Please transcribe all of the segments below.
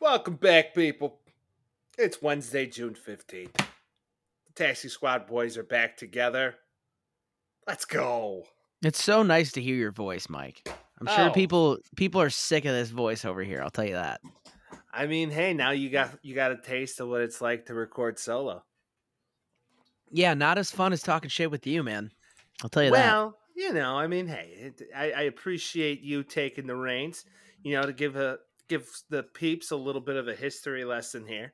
Welcome back, people. It's Wednesday, June 15th. The Taxi Squad boys are back together. Let's go. It's so nice to hear your voice, Mike. I'm sure Oh. people people are sick of this voice over here. I'll tell you that. I mean, hey, now you got you got a taste of what it's like to record solo. Yeah, not as fun as talking shit with you, man. I'll tell you that. Well, you know, I mean, hey, it, I, I appreciate you taking the reins. You know, to give a give the peeps a little bit of a history lesson here.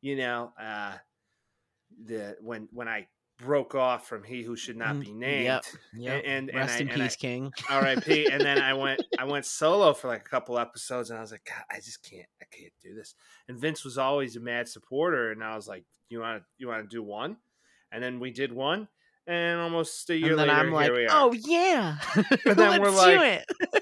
You know, uh, the when when I broke off from he who should not Mm, be named, Yep. Yep. and and, and Rest I, in I- peace, King. R.I.P. and then I went I went solo for like a couple episodes, and I was like, God, I just can't I can't do this. And Vince was always a mad supporter, and I was like, You want to you want to do one? And then we did one, and almost a year And then later, I'm like, here we are. oh yeah. And then we're Let's do like- it.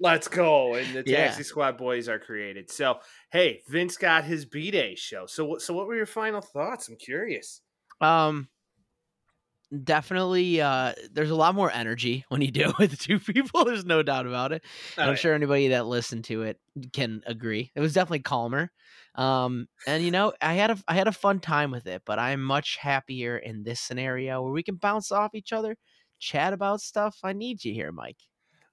Let's go! And the Yeah. Taxi Squad boys are created. So hey, Vince got his B Day show. So what- so what were your final thoughts? I'm curious. Um definitely uh there's a lot more energy when you do it with two people. There's no doubt about it. I'm sure anybody that listened to it can agree. It was definitely calmer. Um, and you know, I had a I had a fun time with it, but I'm much happier in this scenario where we can bounce off each other, chat about stuff. I need you here, Mike.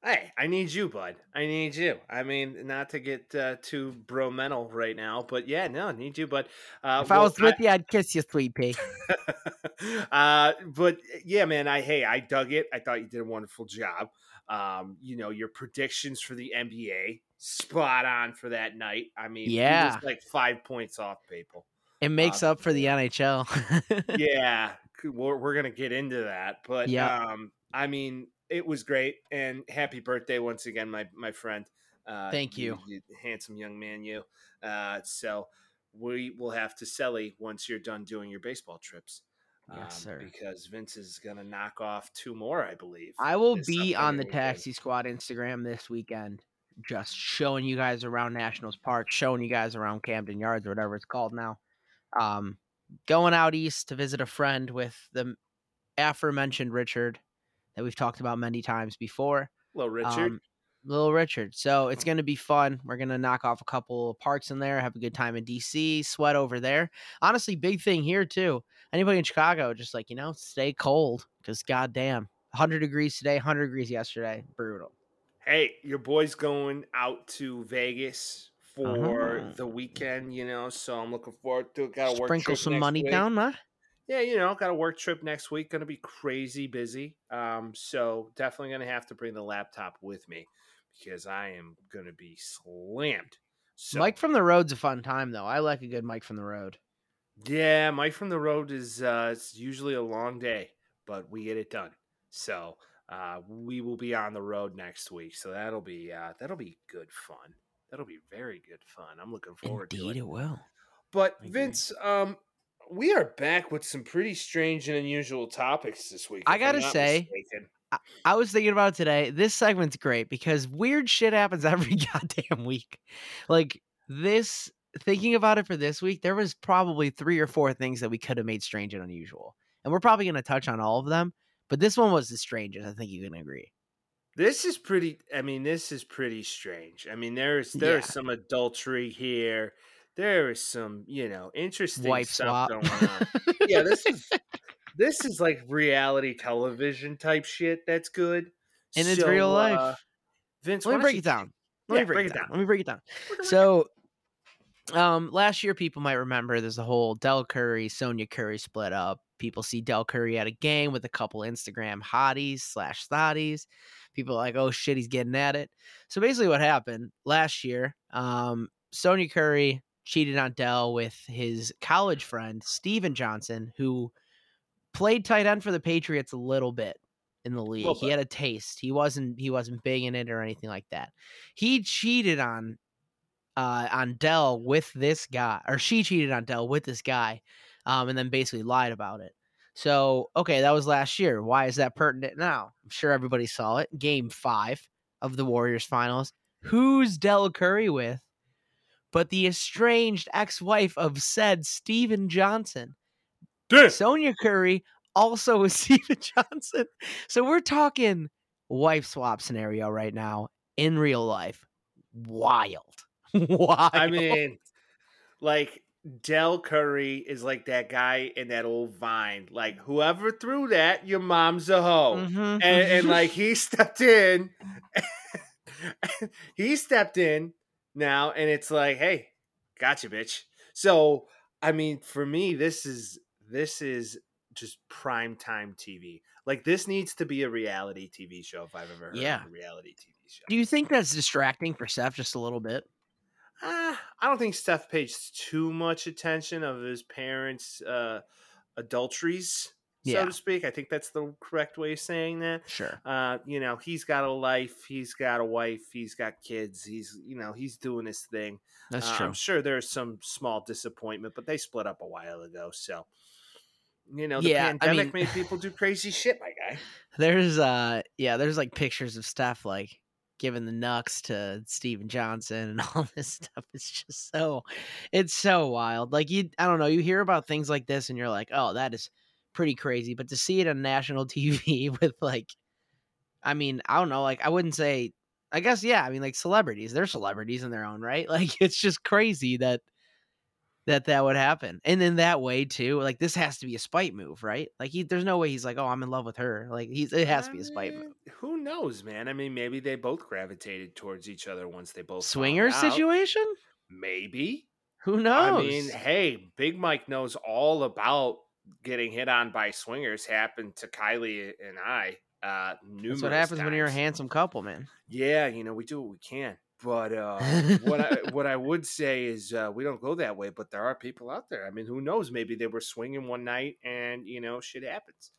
Hey, I need you, bud. I need you. I mean, not to get uh, too bromental right now, but yeah, no, I need you, bud. Uh, if I was with you, I'd kiss you, sweet pea. uh, but yeah, man, I hey, I dug it. I thought you did a wonderful job. Um, you know, your predictions for the NBA spot on for that night. I mean, Yeah. like five points off, people. It makes Uh, up for the NHL. yeah, we're, we're gonna get into that, but Yeah. um, I mean, it was great, and happy birthday once again, my my friend. Uh, Thank you. handsome young man, you. Uh, so we will have to sell you once you're done doing your baseball trips. Yes, um, sir. Because Vince is gonna knock off two more, I believe. I will be on the. Taxi Squad Instagram this weekend, just showing you guys around Nationals Park, showing you guys around Camden Yards or whatever it's called now. Um, going out east to visit a friend with the aforementioned Richard that we've talked about many times before. Little Richard. Um, Little Richard. So it's going to be fun. We're going to knock off a couple of parks in there, have a good time in DC, sweat over there. Honestly, big thing here, too. Anybody in Chicago, just like, you know, stay cold because goddamn, 100 degrees today, 100 degrees yesterday. Brutal. hey, your boy's going out to Vegas for Uh-huh. the weekend. You know, so I'm looking forward to it. Got a work Sprinkle some money week. down, huh? Yeah, you know, got a work trip next week. Going to be crazy busy. Um, so definitely going to have to bring the laptop with me because I am going to be slammed. So, Mike from the road's a fun time, though. I like a good Mike from the road. yeah, Mike from the road is uh, it's usually a long day, but we get it done. So uh, we will be on the road next week. So that'll be uh, that'll be good fun. That'll be very good fun. I'm looking forward to Indeed, it. it will. But. Vince, um, we are back with some pretty strange and unusual topics this week. I gotta say, mistaken. I was thinking about it today. This segment's great because weird shit happens every goddamn week. Like this, thinking about it for this week, there was probably three or four things that we could have made strange and unusual, and we're probably going to touch on all of them. But this one was the strangest. I think you can agree. this is pretty. I mean, this is pretty strange. I mean, there's there's Yeah. some adultery here. There is some, you know, interesting Wife stuff swap. going on. yeah, this is this is like reality television type shit. That's good. and it's real life. uh, Vince, Let me break it down. Let me break, it down. Let me break it down. So, um, last year people might remember there's a whole Dell Curry, Sonya Curry split up. People see Dell Curry at a game with a couple Instagram hotties slash thotties. People are like, oh shit, he's getting at it. So basically, what happened last year, um, Sonya Curry cheated on Dell with his college friend Steven Johnson, who played tight end for the Patriots a little bit in the league. He had a taste. He wasn't he wasn't big in it or anything like that. He cheated on uh on Dell with this guy, or she cheated on Dell with this guy, um, and then basically lied about it. So okay, that was last year. Why is that pertinent now? I'm sure everybody saw it. Game five of the Warriors finals. Who's Dell Curry with? But the estranged ex-wife of said Steven Johnson. Sonya Curry also with Steven Johnson. So we're talking wife swap scenario right now in real life. Wild. Why? I mean, like Dell Curry is like that guy in that old Vine. Like whoever threw that, your mom's a hoe, Mhm. and, and like he stepped in. he stepped in now, and it's like, hey, gotcha, bitch. So I mean, for me, this is this is just prime time TV. Like this needs to be a reality TV show if I've ever heard Yeah. of a reality TV show. do you think that's distracting for Steph just a little bit? Uh, I don't think Steph pays too much attention of his parents' uh, adulteries, so Yeah. to speak. I think that's the correct way of saying that. Sure. Uh, you know, he's got a life, he's got a wife, he's got kids. He's, you know, he's doing his thing. That's Uh, true. I'm sure there's some small disappointment, but they split up a while ago, so. You know, the Yeah, I pandemic mean- made people do crazy shit, my guy. There's uh yeah, there's like pictures of stuff like giving the knucks to Steven Johnson and all this stuff. It's just so it's so wild. Like you I don't know, you hear about things like this and you're like, "Oh, that is pretty crazy." But to see it on national TV with like I mean, I don't know, like I wouldn't say I guess yeah, I mean like celebrities, they're celebrities in their own right. Like it's just crazy that that that would happen. And in that way too, like this has to be a spite move, right? Like he, there's no way he's like, "Oh, I'm in love with her." Like he's it has to be a spite I move. Who knows, man? I mean, maybe they both gravitated towards each other once they both found Swingers situation? Maybe. Who knows? I mean, hey, Big Mike knows all about getting hit on by swingers. Happened to Kylie and I. Uh, That's what happens when you're a handsome couple, man. Yeah, you know, we do what we can. But uh, what I what I would say is uh, we don't go that way. But there are people out there. I mean, who knows? Maybe they were swinging one night, and you know, shit happens.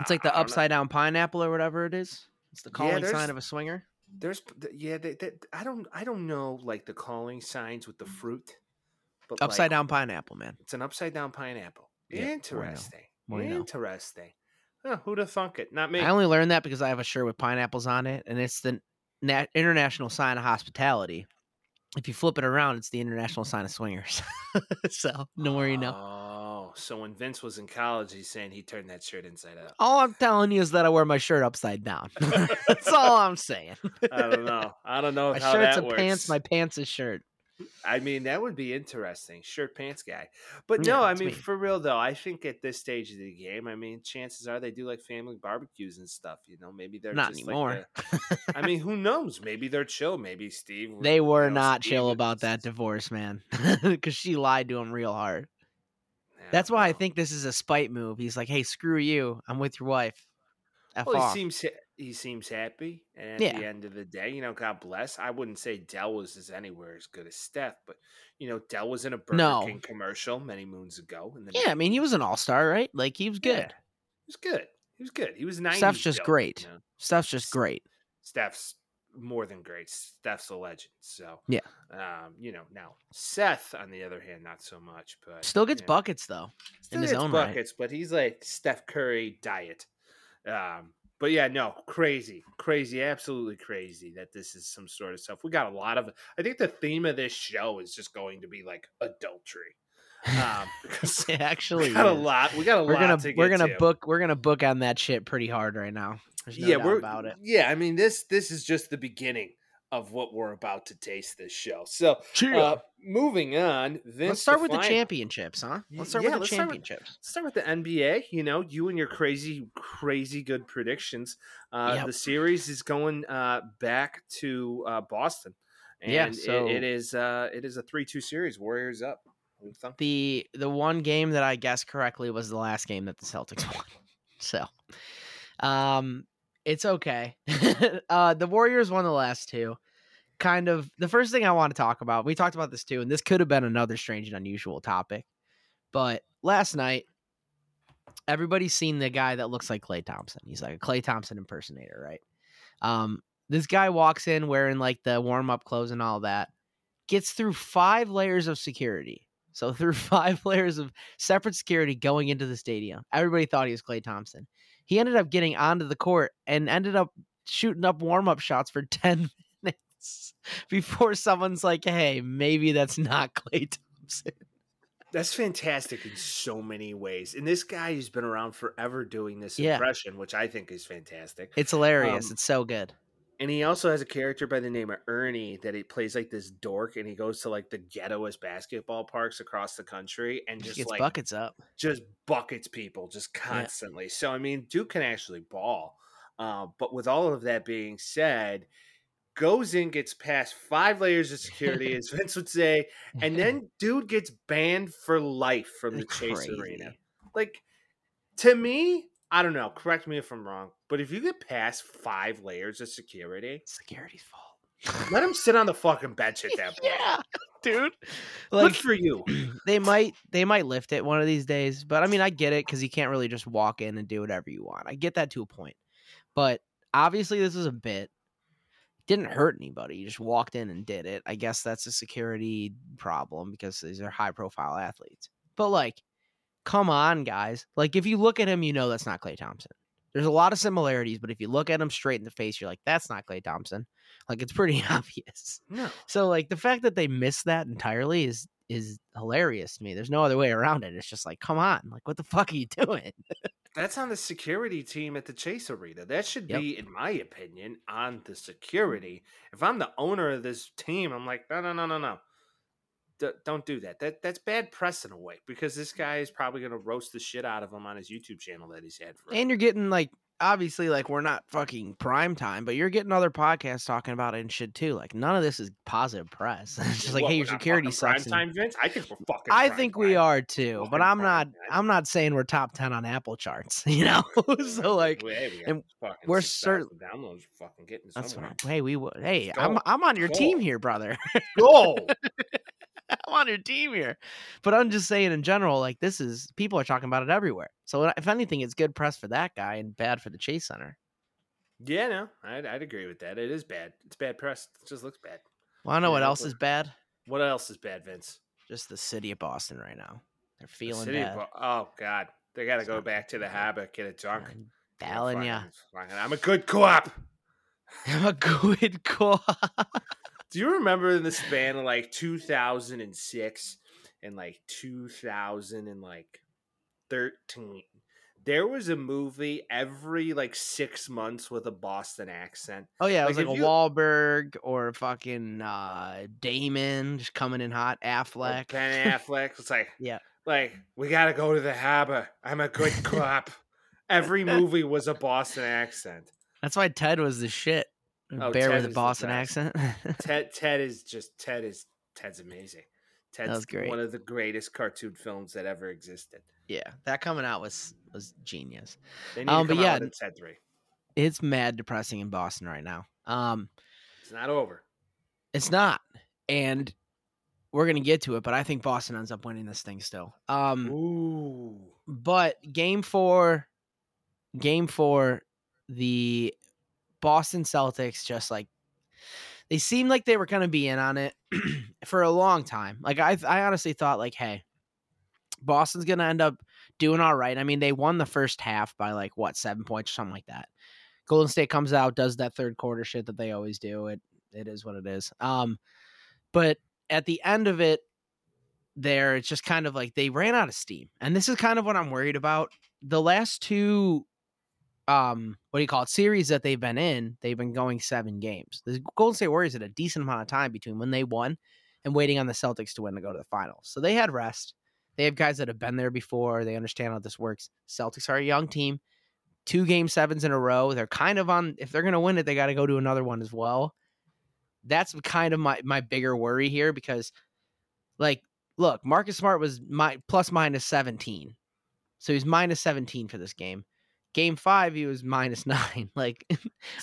It's like the know. upside down pineapple or whatever it is. It's the Yeah, calling there's- sign of a swinger. There's yeah, they, they, I don't I don't know like the calling signs with the fruit, but Upside like, down pineapple, man. It's an upside down pineapple. Yeah, more you know. Interesting. Interesting. Huh, who'd have thunk it? Not me. I only learned that because I have a shirt with pineapples on it, and it's the nat- international sign of hospitality. If you flip it around, it's the international sign of swingers. so, no more you know. Oh, so when Vince was in college, he's saying he turned that shirt inside out. All I'm telling you is that I wear my shirt upside down. That's all I'm saying. I don't know. I don't know My shirt's a works. pants. My pants is shirt. I mean, that would be interesting. Shirt pants guy. But Yeah, no, I mean, me. for real though, I think at this stage of the game, I mean, chances are they do like family barbecues and stuff. You know, maybe they're Not just anymore. Like the- I mean, who knows? Maybe they're chill. Maybe Steve. They you were know, not Steve chill about that divorce, man, because she lied to him real hard. Yeah, That's why I well. think this is a spite move. He's like, "Hey, screw you. I'm with your wife." F Well, off. he seems he seems happy, and at Yeah. the end of the day, you know, God bless. I wouldn't say Dell was as anywhere as good as Steph, but you know, Dell was in a Burger No. King commercial many moons ago. In the yeah, I mean, he was an all star, right? Like he was good. Yeah, he was good. He was good. He was nice. Steph's just great. Steph's just great. Steph's more than great. Steph's a legend. So Yeah. um, you know, now Seth, on the other hand, not so much, but Still gets you know, buckets though. still his gets own right. buckets, but he's like Steph Curry diet. Um, but yeah, no, crazy, crazy, absolutely crazy that this is some sort of stuff. We got a lot of. I think the theme of this show is just going to be like adultery. Um, because It actually, we got a is. lot. We got a we're lot gonna we're gonna to. book we're gonna book on that shit pretty hard right now. No yeah, we're about it. Yeah, I mean this this is just the beginning of what we're about to taste this show. So uh, moving on, Vince let's start with the championships, huh? Let's start yeah, with the let's start with- championships. Let's start with the NBA. You know, you and your crazy, crazy good predictions. Uh, Yep. The series is going uh, back to uh, Boston, and Yeah, it- so- it is uh, it is a three two series. Warriors up. What do you think? the the one game that I guessed correctly was the last game that the Celtics won. So, um, it's okay. uh, the Warriors won the last two. Kind of the first thing I want to talk about. We talked about this too, and this could have been another strange and unusual topic. But last night, everybody's seen the guy that looks like Klay Thompson. He's like a Klay Thompson impersonator, right? Um, this guy walks in wearing like the warm up clothes and all that, gets through five layers of security. So through five layers of separate security going into the stadium. Everybody thought he was Klay Thompson. He ended up getting onto the court and ended up shooting up warm up shots for 10 minutes before someone's like, hey, maybe that's not Klay Thompson. That's fantastic in so many ways. And this guy who's been around forever doing this Yeah. impression, which I think is fantastic. It's hilarious. Um, it's so good. And he also has a character by the name of Ernie that he plays like this dork, and he goes to like the ghettoest basketball parks across the country and Just like buckets up. just buckets people just constantly. So I mean, Duke can actually ball. Uh, but with all of that being said, goes in, gets past five layers of security, as Vince would say, and then dude gets banned for life from the Chase Arena. Like to me, I don't know. Correct me if I'm wrong, but if you get past five layers of security, Security's fault. let him sit on the fucking bench at that point. yeah, dude. Good Like for you. they might they might lift it one of these days, but I mean I get it because you can't really just walk in and do whatever you want. I get that to a point, but obviously this is a bit. Didn't hurt anybody. You just walked in and did it. I guess that's a security problem because these are high profile athletes. But like, come on, guys. Like if you look at him, you know that's not Klay Thompson. There's a lot of similarities, but if you look at him straight in the face, you're like, that's not Klay Thompson. Like it's pretty obvious. No. So like the fact that they missed that entirely is is hilarious to me. There's no other way around it. It's just like, come on, like what the fuck are you doing? That's on the security team at the Chase Arena. That should Yep. be, in my opinion, on the security. If I'm the owner of this team, I'm like, no, no, no, no, no. D- don't do that. That that's bad press in a way because this mm. guy is probably going to roast the shit out of him on his YouTube channel that he's had for. And you're getting like obviously like we're not fucking prime time, but you're getting other podcasts talking about it and shit too. Like none of this is positive press. it's just like, hey, your security sucks. Prime and- time, Vince. I think we're fucking. I think we time. are too, but I'm not. time. I'm not saying we're top ten on Apple charts. You know, so like hey, we and we're 6,000 downloads. Fucking getting that's somewhere. what. I'm, hey, we. would. Hey, Let's I'm. I'm on your Let's team here, brother. Go. I'm on your team here. But I'm just saying in general, like this is people are talking about it everywhere. So if anything, it's good press for that guy and bad for the Chase Center. yeah, no, I'd, I'd agree with that. It is bad. It's bad press. It just looks bad. Well, I know what else is bad. What else is bad, Vince? Just the city of Boston right now. They're The feeling city bad. Bo- oh God, they got to go back to the habit, get a drunk. I'm Yeah, telling fucking- I'm a good co-op. I'm a good call. Do you remember in the span of like 2006 and like 2013, there was a movie every like six months with a Boston accent. Oh yeah, it was Like, like, a you- Wahlberg or fucking uh Damon just coming in hot. Or Affleck. Ben Affleck. It's like, Yeah. like we got to go to the harbor. I'm a good cop. Every movie was a Boston accent. That's why Ted was the shit. Oh, Bear Ted with a the Boston accent. Ted Ted is just Ted is Ted's amazing. Ted's great. one of the greatest cartoon films that ever existed. yeah, that coming out was was genius. They need Um, to but come yeah, out with a Ted three. It's mad depressing in Boston right now. Um, It's not over. it's not, and we're gonna get to it, but I think Boston ends up winning this thing still. Um, Ooh. but game four, game four, the Boston Celtics just like they seemed like they were gonna be in on it for a long time. Like I, I honestly thought like, hey, Boston's gonna end up doing all right. I mean, they won the first half by like what seven points or something like that. Golden State comes out, does that third quarter shit that they always do. It it is what it is. Um, but at the end of it, there it's just kind of like they ran out of steam, and this is kind of what I'm worried about. The last two, um, what do you call it, series that they've been in, they've been going seven games. The Golden State Warriors had a decent amount of time between when they won and waiting on the Celtics to win to go to the finals. So they had rest. They have guys that have been there before. They understand how this works. Celtics are a young team. Two game sevens in a row. They're kind of on. If they're going to win it, they got to go to another one as well. That's kind of my my bigger worry here because, like, look, Marcus Smart was my plus minus seventeen, so he's minus seventeen for this game. Game five, he was minus nine. Like,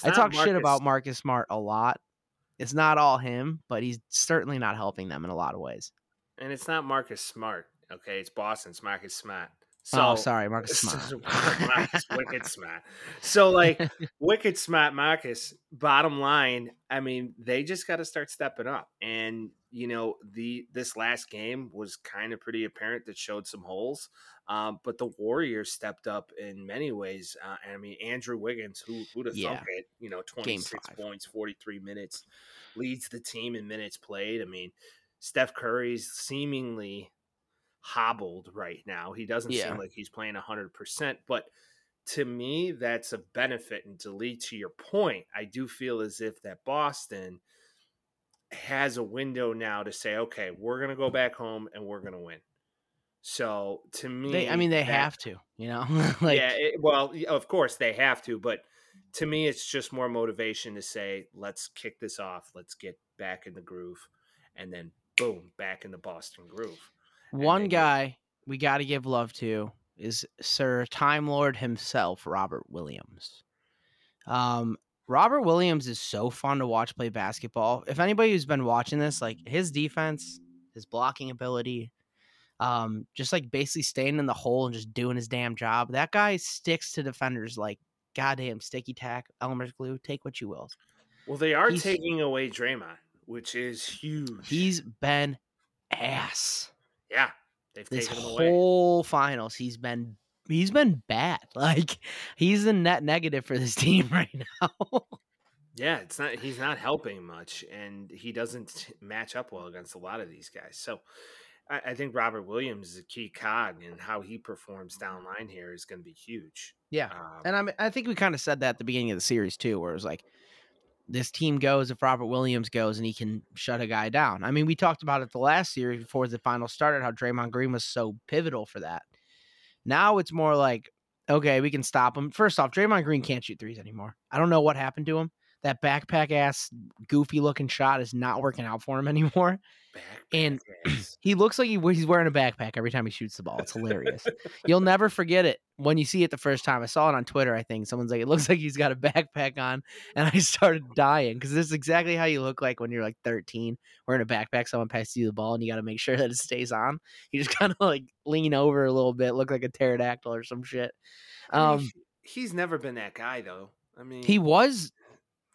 I talk shit about Marcus Smart a lot. It's not all him, but he's certainly not helping them in a lot of ways. and it's not Marcus Smart. Okay, it's Boston. It's Marcus Smart. Oh, so oh, sorry, Marcus Smart. Marcus wicked smart. So like wicked smart Marcus. Bottom line, I mean, they just got to start stepping up. And you know, the this last game was kind of pretty apparent that showed some holes. Um, but the Warriors stepped up in many ways. Uh, I mean, Andrew Wiggins, who who'd have Yeah. thunk it? You know, twenty Game six five. points, forty three minutes, leads the team in minutes played. I mean, Steph Curry's seemingly hobbled right now. He doesn't Yeah. seem like he's playing 100%, but to me, that's a benefit. And to lead to your point, I do feel as if that Boston has a window now to say, okay, we're going to go back home and we're going to win. So to me, they, I mean, they that- have to, you know, like yeah, it, well, of course they have to, but to me, it's just more motivation to say, let's kick this off, let's get back in the groove, and then boom, back in the Boston groove. one guy we got to give love to is Sir Time Lord himself, Robert Williams. Um, Robert Williams is so fun to watch play basketball. If anybody who's been watching this, like his defense, his blocking ability, um, just like basically staying in the hole and just doing his damn job. That guy sticks to defenders like goddamn sticky tack, Elmer's glue. Take what you will. Well, they are He's- taking away Draymond, which is huge. He's been ass. yeah, they've this taken him away. whole finals he's been he's been bad like he's the net negative for this team right now Yeah, it's not. He's not helping much, and he doesn't match up well against a lot of these guys. So, I, I think Robert Williams is a key cog, and how he performs down line here is going to be huge. yeah Um, and i mean, i think we kind of said that at the beginning of the series too where it was like this team goes if robert williams goes and he can shut a guy down. I mean we talked about it the last series before the final started how Draymond green was so pivotal for that. Now it's more like okay we can stop him. First off Draymond green can't shoot threes anymore. I don't know what happened to him that backpack ass goofy looking shot is not working out for him anymore and- ass. He looks like he, he's wearing a backpack every time he shoots the ball. It's hilarious. You'll never forget it when you see it the first time. I saw it on Twitter. I think someone's like, "It looks like he's got a backpack on," and I started dying because this is exactly how you look like when you're like 13, wearing a backpack. Someone passes you the ball, and you got to make sure that it stays on. You just kind of like lean over a little bit, look like a pterodactyl or some shit. I mean, Um, he's never been that guy, though. I mean, he was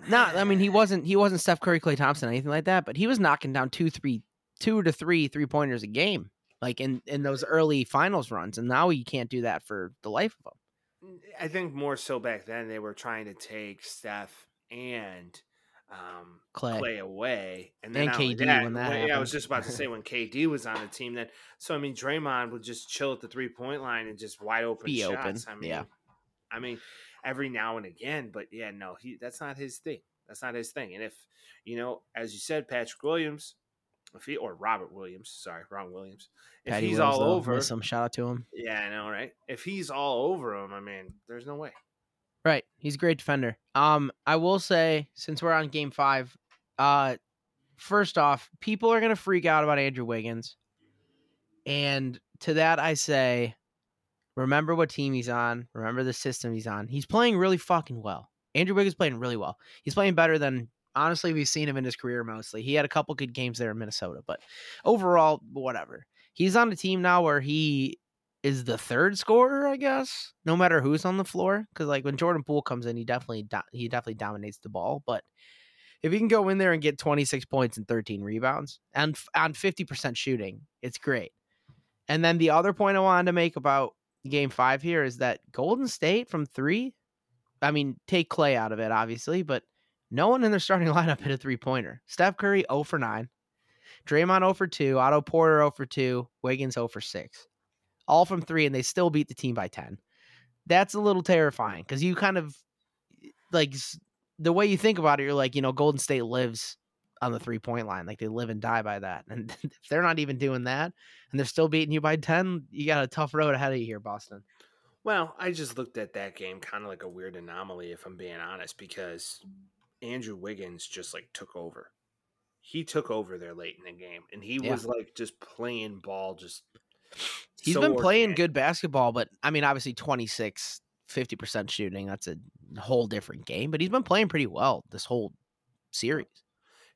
not. I mean, he wasn't. He wasn't Steph Curry, Klay Thompson, anything like that. But he was knocking down two, three, two to three three pointers a game, like in in those early finals runs. And now he can't do that for the life of him. I think more so back then they were trying to take Steph and um, Klay. Klay away, and then And KD when that when- Yeah, I was just about to say when KD was on the team. Then, so I mean, Draymond would just chill at the three point line and just wide open Be open. I mean, yeah. I mean, every now and again, but yeah, no, he that's not his thing. That's not his thing. And if you know, as you said, Patrick Williams, if he or Robert Williams, sorry, wrong Williams, if Patty he's Wills, all over, him. Shout out to him. yeah, I know, right? If he's all over him, I mean, there's no way. Right, he's a great defender. Um, I will say since we're on Game Five, uh, first off, people are gonna freak out about Andrew Wiggins, and to that I say, remember what team he's on. Remember the system he's on. He's playing really fucking well. Andrew Wiggins is playing really well. He's playing better than honestly we've seen him in his career mostly. He had a couple good games there in Minnesota, but overall, whatever. He's on a team now where he is the third scorer, I guess, no matter who's on the floor. Because like when Jordan Poole comes in, he definitely do- he definitely dominates the ball. But if he can go in there and get 26 points and 13 rebounds and f- on 50% shooting, it's great. And then the other point I wanted to make about Game Five here is that Golden State from three. I mean, take Klay out of it, obviously, but no one in their starting lineup hit a three pointer. Steph Curry 0 for 9. Draymond 0 for 2. Otto Porter 0 for 2. Wiggins 0 for 6. All from three, and they still beat the team by 10. That's a little terrifying because you kind of like the way you think about it, you're like, you know, Golden State lives on the three point line. Like they live and die by that. And if they're not even doing that and they're still beating you by 10, you got a tough road ahead of you here, Boston. Well, I just looked at that game kind of like a weird anomaly, if I'm being honest, because Andrew Wiggins just like took over. He took over there late in the game, and he Yeah. was like just playing ball. Just He's so been playing good basketball, but I mean, obviously 26, 50% shooting. That's a whole different game, but he's been playing pretty well this whole series.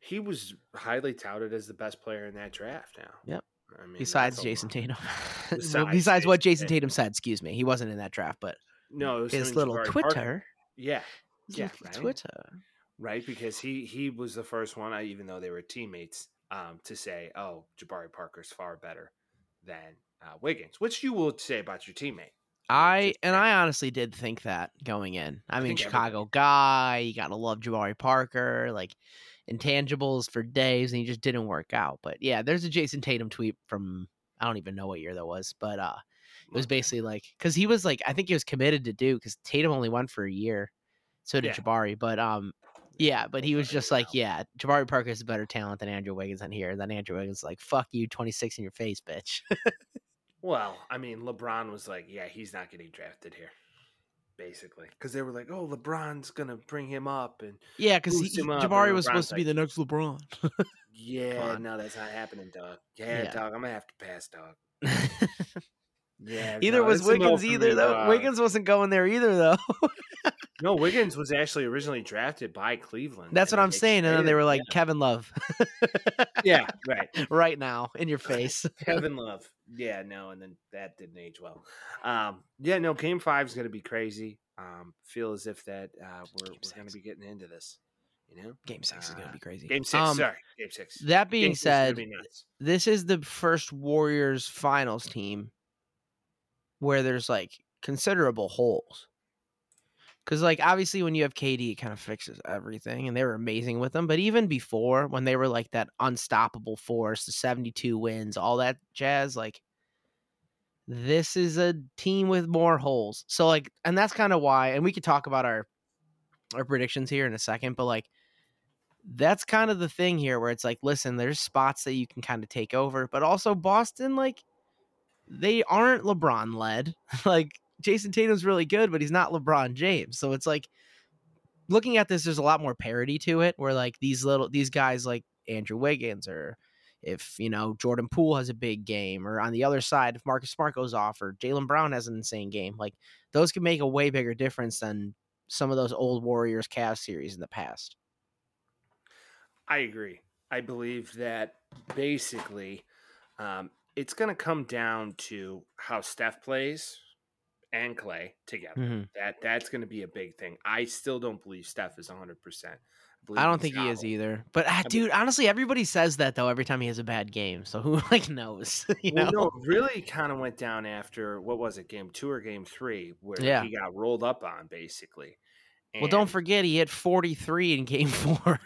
He was highly touted as the best player in that draft. Now, Yep. I mean, Besides Jayson. Tatum. Besides Besides what Jayson Tatum said, excuse me. He wasn't in that draft, but No, his little Jabari Twitter. Parker. Yeah, Yeah, right? Twitter. right. Because he he was the first one, I even though they were teammates, um, to say, "Oh, Jabari Parker's far better than uh, Wiggins," which you will say about your teammate. I and. I honestly did think that going in. I, I mean, Chicago guy, you gotta love Jabari Parker, like intangibles for days, and he just didn't work out. But yeah, there's a Jayson Tatum tweet from I don't even know what year that was, but uh, It was basically like because he was like I think he was committed to do because Tatum only won for a year, so did Yeah. Jabari. But um, yeah, but he was just like, yeah, Jabari Parker is a better talent than Andrew Wiggins on here. And then Andrew Wiggins is like, fuck you, twenty six in your face, bitch. Well, I mean, LeBron was like, yeah, he's not getting drafted here, basically, because they were like, oh, LeBron's gonna bring him up, and yeah, because Boost him up, Jabari was LeBron's supposed to be like- the next LeBron. yeah, on. no, that's not happening, dog. Yeah, Yeah. dog, I'm gonna have to pass, dog. Yeah, either no, was no Wiggins either me, though. dog. Wiggins wasn't going there either though. No, Wiggins was actually originally drafted by Cleveland. That's what I'm saying. And then they were like, Kevin Love, yeah, right. right now in your face. Kevin Love. Yeah, no, and then that didn't age well. Um, yeah, no, game five is going to be crazy. Um, feel as if that uh, we're, Game we're going to be getting into this. You know, Game six is gonna Uh, be crazy. game six. Um, sorry, game six. That Game being is said, be this is the first Warriors finals team where there's like considerable holes. Because, like, obviously, when you have KD, it kind of fixes everything, and they were amazing with them. But even before, when they were like that unstoppable force, the 72 wins, all that jazz, like, this is a team with more holes. So, like, and that's kind of why, and we could talk about our our predictions here in a second, but like, that's kind of the thing here where it's like, listen, there's spots that you can kind of take over, but also Boston, like, they aren't LeBron led. like, Jayson Tatum's really good, but he's not LeBron James. So it's like, looking at this, there's a lot more parity to it where, like, these little, these guys like Andrew Wiggins or if, you know, Jordan Poole has a big game or on the other side, if Marcus Smart goes off or Jaylen Brown has an insane game, like, those can make a way bigger difference than some of those old Warriors Cavs series in the past. I agree. I believe that basically um, it's going to come down to how Steph plays and Klay together. Mhm. That that's going to be a big thing. I still don't believe Steph is 100. percent I don't think he is either. But mean- dude, honestly, everybody says that though every time he has a bad game. So who like knows? you well, know? no, really kind of went down after what was it, game two or game three, where Yeah. he got rolled up on basically. Well, don't forget he hit 43 in game 4.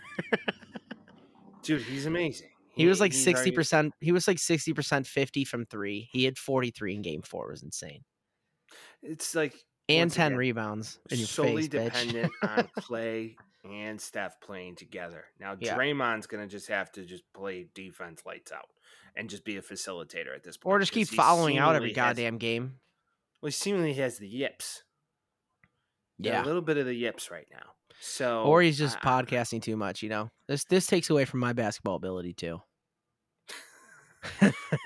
dude, he's amazing. He was like 60%. He was like 60% 50 from 3. He had 43 in game 4. It was insane. It's like And 10 again, rebounds solely face, dependent on Klay and Steph playing together. Now Yeah. Draymond's gonna just have to just play defense lights out and just be a facilitator at this point. or just keep following out every seemingly has- goddamn game. well, he seemingly has the yips. Yeah. a little bit of the yips right now. So Or he's just I- podcasting too much, you know. This this takes away from my basketball ability too.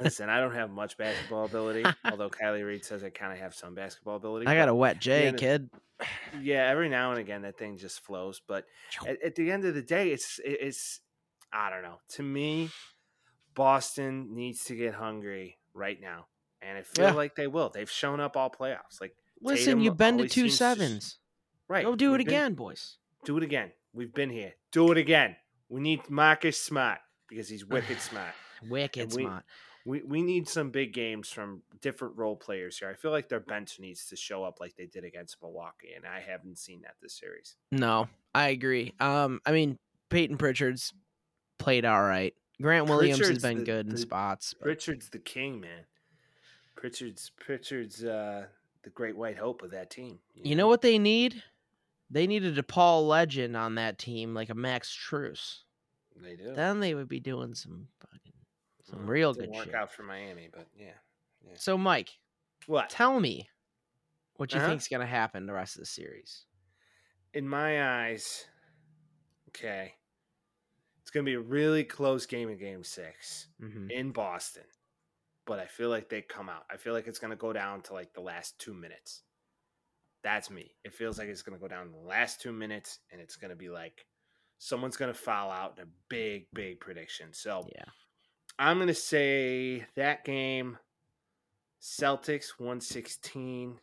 Listen, I don't have much basketball ability, although Kylie Reed says I kind of have some basketball ability. I got a wet J, kid. yeah, every now and again that thing just flows. But at, at the end of the day, it's it's I don't know. To me, Boston needs to get hungry right now, and I feel Yeah. like they will. They've shown up all playoffs. Like Listen, Tatum you've been to two sevens, to right, Go do we've it been- again, boys. do it again. We've been here. Do it again. We need Marcus Smart because he's wicked smart. Wicked we- smart. We we need some big games from different role players here. I feel like their bench needs to show up like they did against Milwaukee, and I haven't seen that this series. No, I agree. Um, I mean, Payton Pritchard's played all right. Grant Williams has Pritchard's been the- good in the- spots. but- Pritchard's the king, man. Pritchard's Pritchard's uh, the great white hope of that team. You know what they need? They needed a Paul Legend on that team, like a Max Strus. they do? Then they would be doing some fucking some real didn't good work shit. out for Miami, but yeah. yeah. So, Mike, What? tell me what you Uh-huh. think's gonna happen the rest of the series. In my eyes, okay, it's gonna be a really close game in Game 6 Mm-hmm. in Boston, but I feel like they come out. I feel like it's gonna go down to like the last two minutes. That's me. It feels like it's gonna go down the last two minutes, and it's gonna be like someone's gonna foul out in a big, big prediction. So Yeah. I'm gonna say that game, Celtics 116,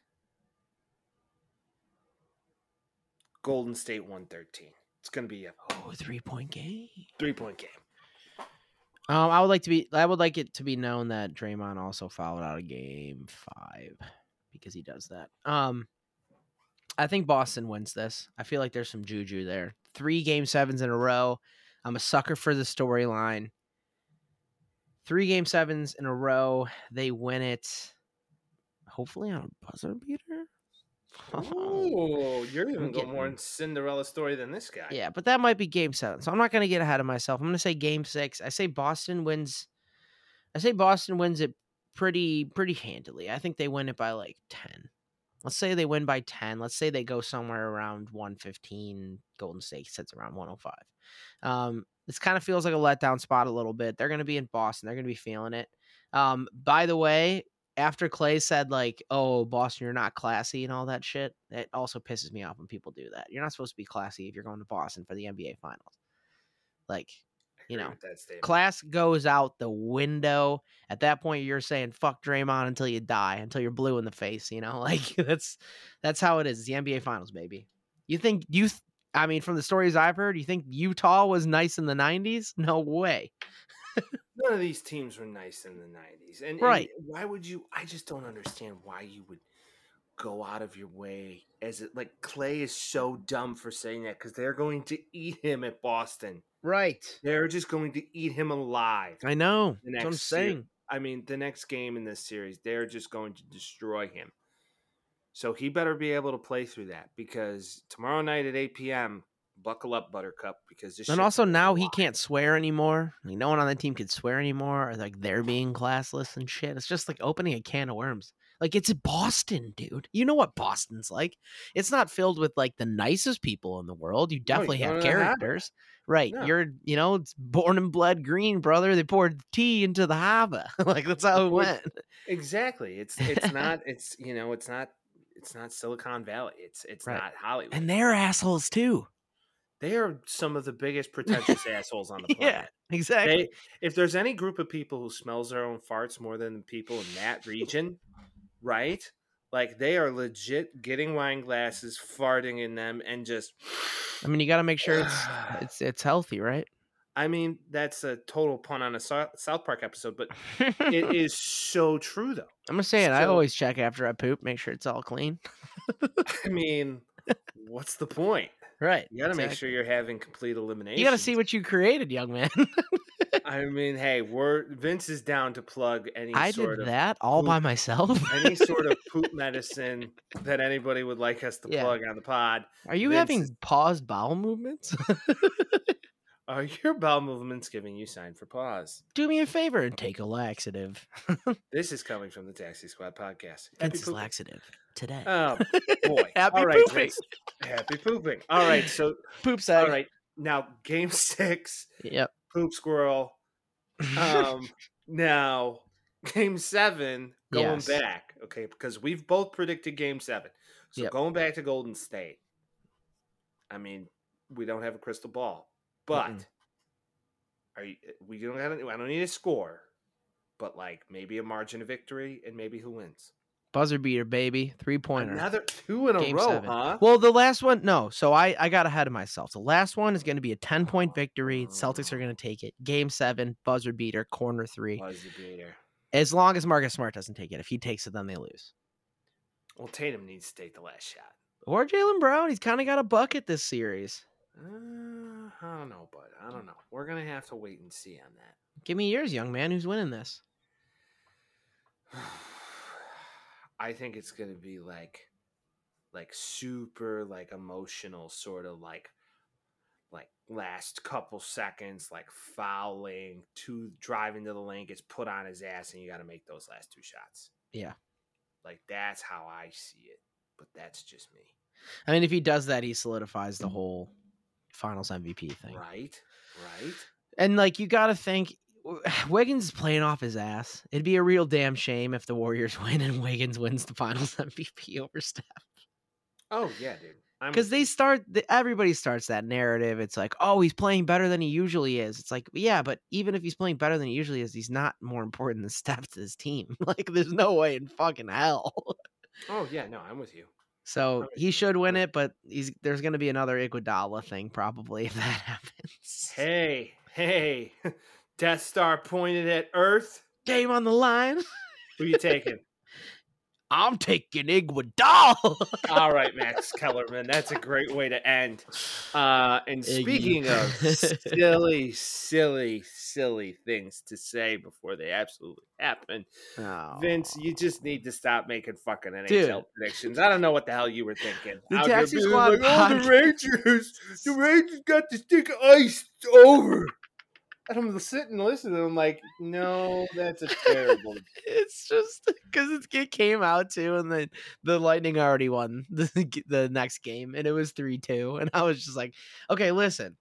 Golden State 113. It's gonna be a Oh, three point game. three point game. Um, I would like to be. I would like it to be known that Draymond also fouled out of Game Five because he does that. Um, I think Boston wins this. I feel like there's some juju there. Three Game Sevens in a row. I'm a sucker for the storyline. Three Game Sevens in a row. They win it. hopefully on a buzzer beater. Oh, you're even getting- going more in Cinderella story than this guy. Yeah, but that might be game seven. So I'm not going to get ahead of myself. I'm going to say game six. I say Boston wins. I say Boston wins it pretty pretty handily. I think they win it by like ten. Let's say they win by ten. Let's say they go somewhere around 115. Golden State sits around 105. Um, this kind of feels like a letdown spot a little bit. They're going to be in Boston. They're going to be feeling it. Um, by the way, after Klay said like, "Oh, Boston, you're not classy" and all that shit, it also pisses me off when people do that. You're not supposed to be classy if you're going to Boston for the NBA Finals. Like, you know, with that statement. class goes out the window. At that point, you're saying "fuck Draymond" until you die, until you're blue in the face. You know, like that's that's how it is. It's the NBA Finals, baby. You think you? I mean, from the stories I've heard, you think Utah was nice in the '90s? No way. None of these teams were nice in the '90s, and, and Right. why would you? I just don't understand why you would go out of your way as it like Klay is so dumb for saying that because they're going to eat him at Boston. Right. They're just going to eat him alive. I know. The That's what I'm saying. I mean, the next game in this series, they're just going to destroy him. So he better be able to play through that because tomorrow night at 8 p.m., buckle up, Buttercup, because this And also now he can't swear anymore. Like no one on the team could swear anymore. Or like they're being classless and shit. It's just like opening a can of worms. Like it's Boston, dude. You know what Boston's like. It's not filled with like the nicest people in the world. You definitely don't have know how to have it. characters. Right. No. You're you know, it's born and bled green, brother. They poured tea into the harbor. like that's how it went. Exactly. It's it's not it's you know it's not it's not Silicon Valley. It's it's Right. not Hollywood. And they're assholes too. they are some of the biggest pretentious assholes on the planet. Yeah, exactly. They, if there's any group of people who smells their own farts more than the people in that region, right? Like they are legit getting wine glasses, farting in them, and just. I mean, you got to make sure it's it's it's healthy, right? I mean, that's a total pun on a South Park episode, but it is so true, though. I'm just saying, I So- I always check after I poop, make sure it's all clean. I mean, what's the point? Right. You got to make sure you're having complete elimination. You got to see what you created, young man. I mean, hey, we're Vince is down to plug any I sort did of that all by myself. any sort of poop medicine that anybody would like us to Yeah. plug on the pod. Are you Vince having is- paused bowel movements? Are your bowel movements giving you sign for pause? Do me a favor and take a laxative. This is coming from the Taxi Squad podcast. Vince's laxative today. Oh boy! Happy All right, pooping. Happy pooping. All right, so Poop sag. all right now game six, Yep. poop squirrel. Um, now game seven, going Yes. back, okay, because we've both predicted game seven. So Yep. going back to Golden State. I mean, we don't have a crystal ball, but Mm-mm. are you, eh, we don't have, I don't need a score, but like maybe a margin of victory and maybe who wins. Buzzer beater, baby. Three pointer. Another two in a Game row, seven. huh? Well, the last one, no. So I, I got ahead of myself. The last one is going to be a 10 point victory. Celtics are going to take it. Game seven, buzzer beater, corner three. Buzzer beater. As long as Marcus Smart doesn't take it. If he takes it, then they lose. Well, Tatum needs to take the last shot. Or Jaylen Brown. He's kind of got a bucket this series. Uh, I don't know, bud. I don't know. We're gonna have to wait and see on that. Give me yours, young man. Who's winning this? I think it's gonna be like, like super like emotional, sort of like, like last couple seconds, like fouling, to driving to the lane gets put on his ass, and you got to make those last two shots. Yeah. like that's how I see it. But that's just me, I mean, if he does that, he solidifies the whole finals MVP thing. right? Right? And like, you got to think Wiggins is playing off his ass. It'd be a real damn shame if the Warriors win and Wiggins wins the finals MVP over Steph. Oh yeah, dude. Because they start the, everybody starts that narrative it's like oh he's playing better than he usually is it's like yeah but even if he's playing better than he usually is he's not more important than steph to his team like there's no way in fucking hell Oh yeah, no, I'm with you. So he should win it but he's there's gonna be another iguodala thing probably if that happens Hey, hey, Death Star pointed at Earth. game on the line Who you taking? I'm taking Iguodala. All right, Max Kellerman. That's a great way to end. Uh, and speaking of silly, silly, silly things to say before they absolutely happen, Vince, you just need to stop making fucking NHL Dude. predictions. I don't know what the hell you were thinking. The Out Taxi Squad like, oh, the Rangers, the Rangers got this thing ice over. And I'm sitting and listening. I'm like, no, that's a terrible. it's just because it came out too, and then the Lightning already won the the next game, and it was three two, and I was just like, okay, listen.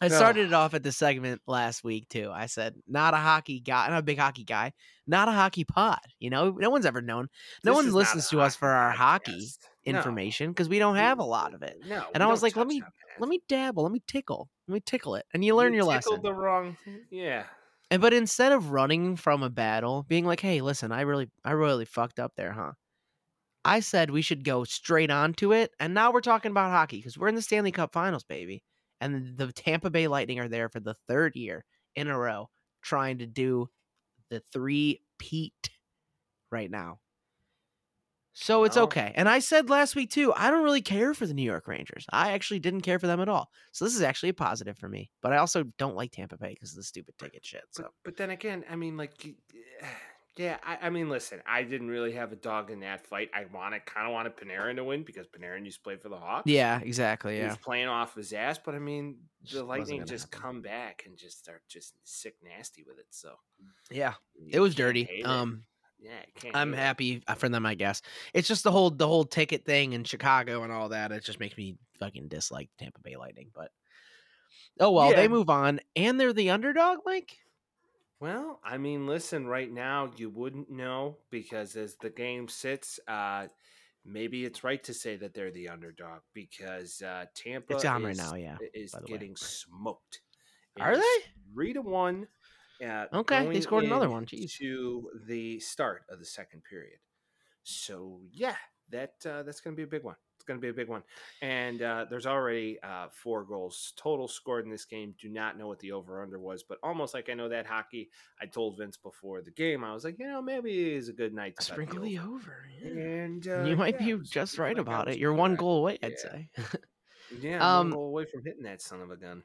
I No. started it off at the segment last week too. I said, not a hockey guy, I'm not a big hockey guy, not a hockey pod. You know, no one's ever known. No This one listens to us for our hockey. Information because we don't have a lot of it. No, And I was like, let me- Let me dabble, let me tickle, let me tickle it, and you learn your lesson. tickled the wrong. Yeah. And but instead of running from a battle, being like, "Hey, listen, I really, I really fucked up there, huh?" I said we should go straight on to it, and now we're talking about hockey because we're in the Stanley Cup Finals, baby, and the Tampa Bay Lightning are there for the third year in a row, trying to do the three peat right now. So it's Well- okay. And I said last week too, I don't really care for the New York Rangers. I actually didn't care for them at all. So this is actually a positive for me. But I also don't like Tampa Bay because of the stupid ticket shit. So But, but then again, I mean, like, yeah, I, I mean, listen, I didn't really have a dog in that fight. I wanted, kind of wanted Panarin to win because Panarin used to play for the Hawks. Yeah, exactly. He Yeah. was playing off his ass, but I mean, the wasn't Lightning just happen. come back and just start just sick nasty with it. So Yeah. It was dirty. hate it. Um, Yeah, can't I'm happy uh, for them, I guess. It's just the whole the whole ticket thing in Chicago and all that. It just makes me fucking dislike Tampa Bay Lightning, but Oh well, Yeah. they move on and they're the underdog, Mike? Well, I mean, listen, right now you wouldn't know because as the game sits, uh, maybe it's right to say that they're the underdog because uh, Tampa It's on right is- now, yeah, is the way. getting smoked. It Are they? three to one? Uh, Okay, they going scored another one, jeez. to the start of the second period. So yeah, that uh, that's going to be a big one. It's going to be a big one. And uh, there's already uh, four goals total scored in this game. Do not know what the over under was, but almost like I know that hockey. I told Vince before the game, I was like, you know, maybe it's a good night to Sprinkle the over. yeah. And uh, you might yeah, be just right about it. You're one goal away, I'd Yeah. say. Yeah, Um, one goal away from hitting that son of a gun.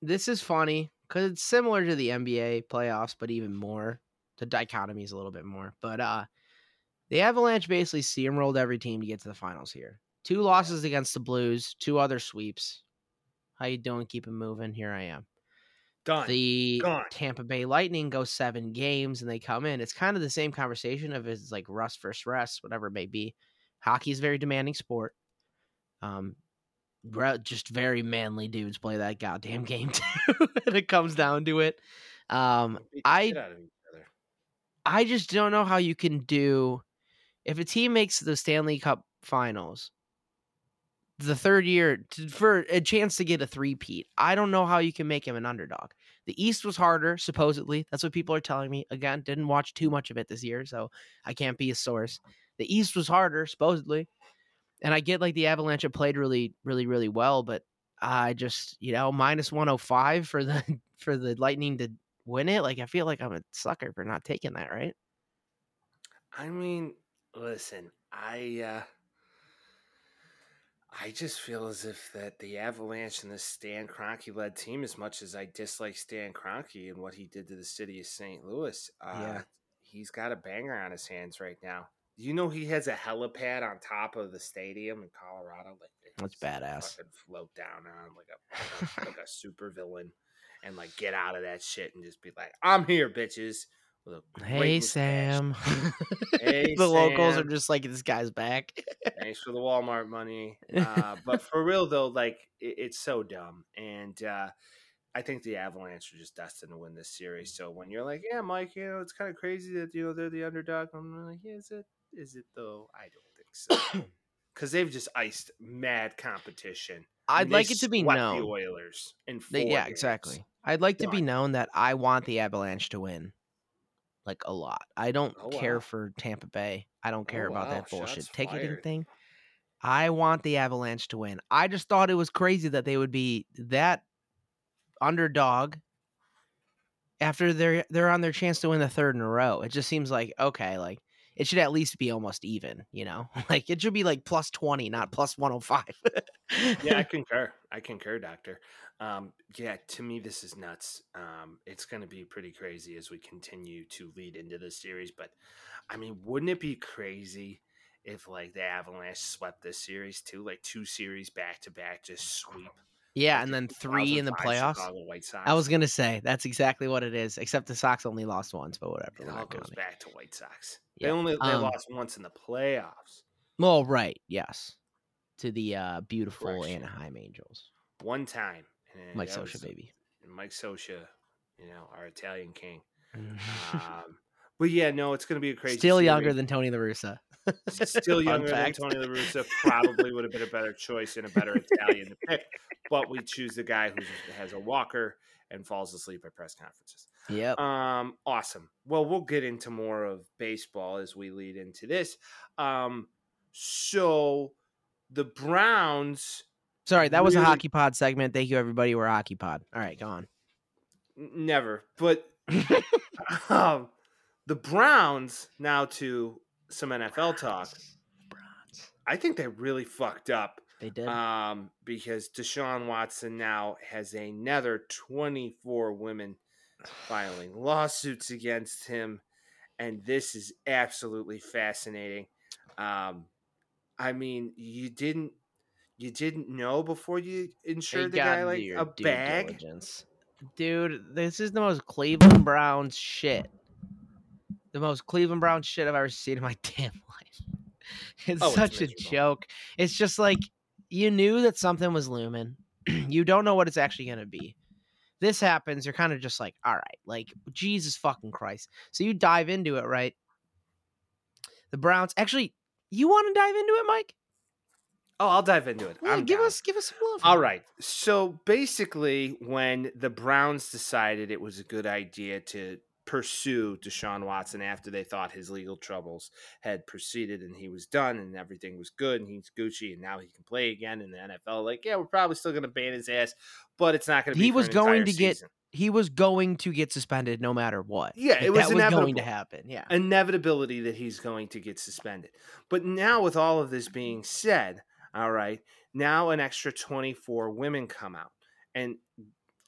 this is funny because it's similar to the NBA playoffs, but even more. The dichotomy is a little bit more. But uh the Avalanche basically steamrolled every team to get to the finals here. Two losses against the Blues, two other sweeps. How you doing? Keep it moving. Here I am. Done. The Gone. Tampa Bay Lightning go seven games and they come in. It's kind of the same conversation of it's like rust versus rest, whatever it may be. Hockey is a very demanding sport. Um, re- just very manly dudes play that goddamn game too. and it comes down to it. Um, I shit out of each other. I just don't know how you can do if a team makes the Stanley Cup Finals the third year to, for a chance to get a three-peat. I don't know how you can make him an underdog. The East was harder, supposedly. That's what people are telling me. Again, didn't watch too much of it this year, so I can't be a source. The East was harder, supposedly. And I get like the Avalanche have played really, really, really well, but I just, you know, minus 105 for the for the Lightning to win it. Like I feel like I'm a sucker for not taking that, right? I mean, listen, I uh I just feel as if that the Avalanche and this Stan Kroenke led team, as much as I dislike Stan Kroenke and what he did to the city of St. Louis, uh, Yeah. he's got a banger on his hands right now. You know he has a helipad on top of the stadium in Colorado, like That's badass. Float down on like a like a, super villain, and like get out of that shit and just be like, "I'm here, bitches." With a great Hey. Sam. Hey, the locals are just like this guy's back. Thanks for the Walmart money. Uh, but for real though, like it, it's so dumb, and uh, I think the Avalanche are just destined to win this series. So when you're like, "Yeah, Mike, you know, it's kind of crazy that you know they're the underdog," I'm like, yeah, "Is it? Is it though? I don't think so." Because they've just iced mad competition. I'd like it to be known. the Oilers in four. They- yeah, games. exactly. I'd like to be known that I want the Avalanche to win. Like a lot. I don't Oh, care wow. for Tampa Bay. I don't oh, care Oh, about wow. that bullshit Shots ticketing fired. thing. I want the Avalanche to win. I just thought it was crazy that they would be that underdog after they're they're on their chance to win the third in a row. It just seems like okay, like it should at least be almost even. You know, like it should be like plus twenty, not plus one hundred five. yeah, I concur. I concur, Doctor. Um, yeah, to me, this is nuts. Um, it's going to be pretty crazy as we continue to lead into this series. But I mean, wouldn't it be crazy if like the Avalanche swept this series too, like two series back to back, just sweep? Yeah, and then three in the playoffs. Chicago White Sox. I was gonna say that's exactly what it is. Except the Sox only lost once, but whatever. It all goes back to White Sox. Yeah, They only they um, lost once in the playoffs. Well, right, yes, to the uh, beautiful Correction. Anaheim Angels. One time. and Mike Scioscia, was- baby. Mike Scioscia, you know, our Italian king. Um, but yeah, no, it's going to be a crazy. Still younger than Tony La Russa. Still younger than. Tony La Russa. Probably would have been a better choice and a better Italian to pick. But we choose the guy who has a walker and falls asleep at press conferences. Yep. Um, awesome. Well, we'll get into more of baseball as we lead into this. Um, so the Browns Sorry, that was a really- hockey pod segment. Thank you, everybody. We're a hockey pod. All right, go on. never, but um, the Browns now to some NFL talk. I think they really fucked up They did. um, because Deshaun Watson now has another 24 women filing lawsuits against him, and this is absolutely fascinating. Um, I mean, you didn't you didn't know before you They insured the guy like a bag. diligence. Dude, this is the most Cleveland Browns shit. The most Cleveland Browns shit I've ever seen in my damn life. It's Oh, it's such a joke. It's just like you knew that something was looming. you don't know what it's actually going to be. This happens, you're kind of just like, all right, like Jesus fucking Christ. So you dive into it, right? The Browns actually, you want to dive into it, Mike? Oh, I'll dive into it. Yeah, give down. us give us some love. All right. So basically, when the Browns decided it was a good idea to pursue Deshaun Watson after they thought his legal troubles had proceeded and he was done and everything was good and he's Gucci and now he can play again in the NFL, like, yeah, we're probably still going to ban his ass, but it's not going to be. He was going to get- he was going to get suspended no matter what. Yeah, Like, it was was going to happen. Yeah. inevitability that he's going to get suspended. But now, with all of this being said, all right, now an extra 24 women come out and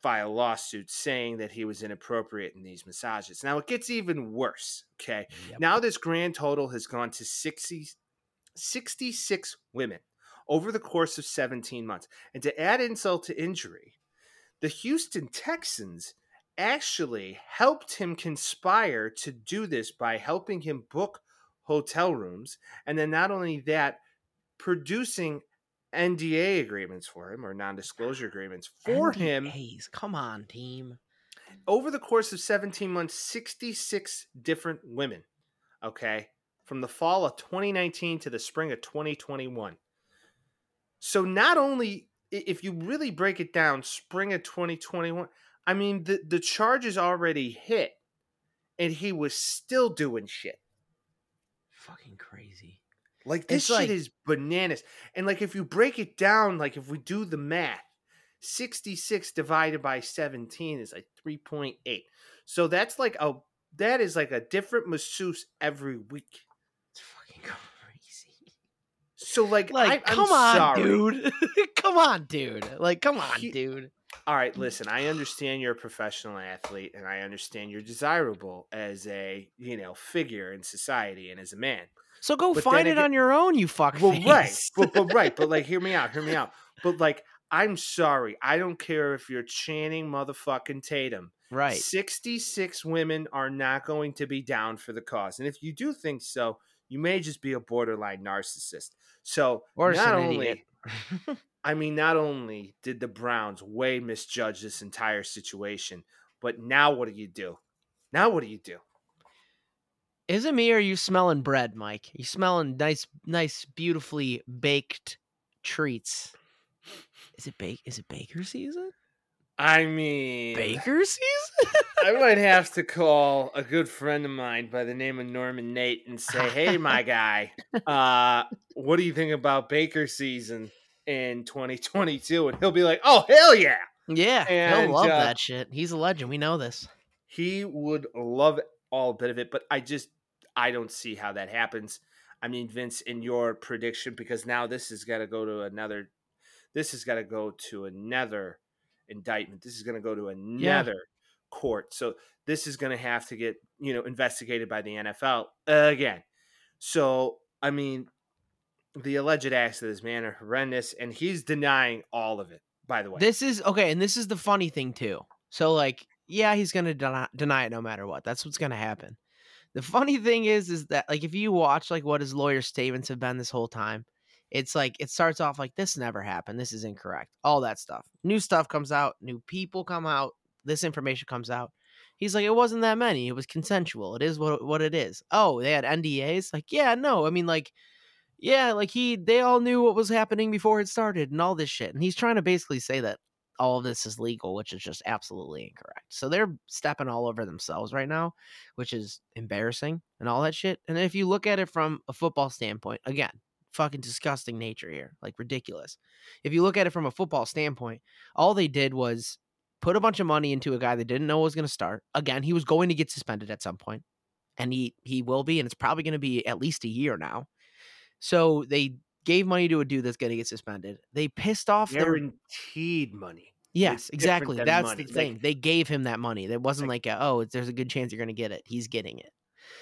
file lawsuits saying that he was inappropriate in these massages. Now, it gets even worse, okay? Yep. Now, this grand total has gone to 60, 66 women over the course of 17 months. And to add insult to injury, the Houston Texans actually helped him conspire to do this by helping him book hotel rooms. And then not only that, producing NDA agreements for him or non disclosure agreements for him NDAs. Come on, team. over the course of 17 months, 66 different women, okay, from the fall of 2019 to the spring of 2021. So not only, if you really break it down, spring of 2021, I mean, the, the charges already hit and he was still doing shit. Fucking crazy. Like this It's shit like- is bananas. And like if you break it down, like if we do the math, 66 divided by 17 is like 3.8. So that's like a that is like a different masseuse every week. It's fucking crazy. So like, Like, I, I'm come on, sorry. dude. come on, dude. Like, come on, He- dude. All right, listen, I understand you're a professional athlete and I understand you're desirable as a, you know, figure in society and as a man. So go But find it again- on your own, you fuck Well, right, but, but right, but like, hear me out, hear me out. But like, I'm sorry, I don't care if you're Channing motherfucking Tatum. right. 66 women are not going to be down for the cause, and if you do think so, you may just be a borderline narcissist. So Or not only. I mean, not only did the Browns way misjudge this entire situation, but now what do you do? Now what do you do? Is it me or are you smelling bread, Mike? You smelling nice, nice, beautifully baked treats. Is it bake? Is it baker season? I mean, Baker season? I might have to call a good friend of mine by the name of Norman Nate and say, "Hey, my guy, uh, what do you think about Baker season in 2022?" And he'll be like, "Oh, hell yeah!" yeah, And, he'll love uh, that shit. He's a legend. We know this. He would love all bit of it, but I just, I don't see how that happens. I mean, Vince, in your prediction, because now this has got to go to another. This has got to go to another indictment. This is going to go to another yeah. court. So this is going to have to get you know investigated by the NFL again. So I mean, the alleged acts of this man are horrendous, and he's denying all of it. By the way, this is okay, and this is the funny thing too. So like, yeah, he's going to deny, deny it no matter what. That's what's going to happen. The funny thing is, is that like if you watch like what his lawyer statements have been this whole time, it's like it starts off like this never happened, this is incorrect, all that stuff. New stuff comes out, new people come out, this information comes out. He's like, it wasn't that many. It was consensual. It is what what it is. Oh, they had NDAs. Like, yeah, no. I mean, like, yeah, like he, they all knew what was happening before it started and all this shit. And he's trying to basically say that all of this is legal, which is just absolutely incorrect. So they're stepping all over themselves right now, which is embarrassing and all that shit. And if you look at it from a football standpoint, again, fucking disgusting nature here, like ridiculous. If you look at it from a football standpoint, all they did was put a bunch of money into a guy that didn't know was going to start. Again, he was going to get suspended at some point, and he he will be, and it's probably going to be at least a year now. So they gave money to a dude that's going to get suspended. They pissed off guaranteed their... money. Yes, exactly. That's money. the thing. Like, they gave him that money. That wasn't like, like a, oh, there's a good chance you're going to get it. He's getting it.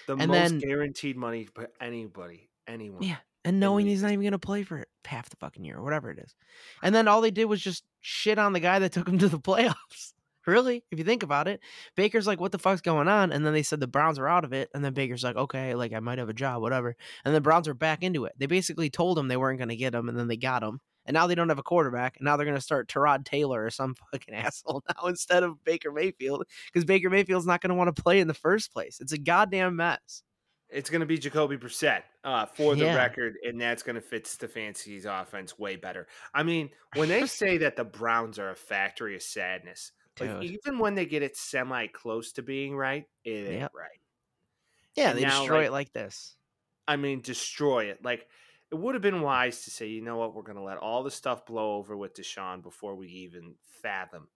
The and most then, guaranteed money for anybody, anyone. Yeah, and knowing he's not even going to play for half the fucking year or whatever it is. And then all they did was just shit on the guy that took him to the playoffs. Really, if you think about it, Baker's like, "What the fuck's going on?" And then they said the Browns are out of it, and then Baker's like, "Okay, like I might have a job, whatever." And the Browns are back into it. They basically told him they weren't going to get him, and then they got him. And now they don't have a quarterback, and now they're going to start Tyrod Taylor or some fucking asshole now instead of Baker Mayfield because Baker Mayfield's not going to want to play in the first place. It's a goddamn mess. It's going to be Jacoby Brissett uh, for the yeah. record, and that's going to fit Stefanski's offense way better. I mean, when they say that the Browns are a factory of sadness, like even when they get it semi close to being right, it ain't yep. right. Yeah, and they now, destroy like, it like this. I mean, destroy it. Like it would have been wise to say, you know what, we're going to let all the stuff blow over with Deshaun before we even fathom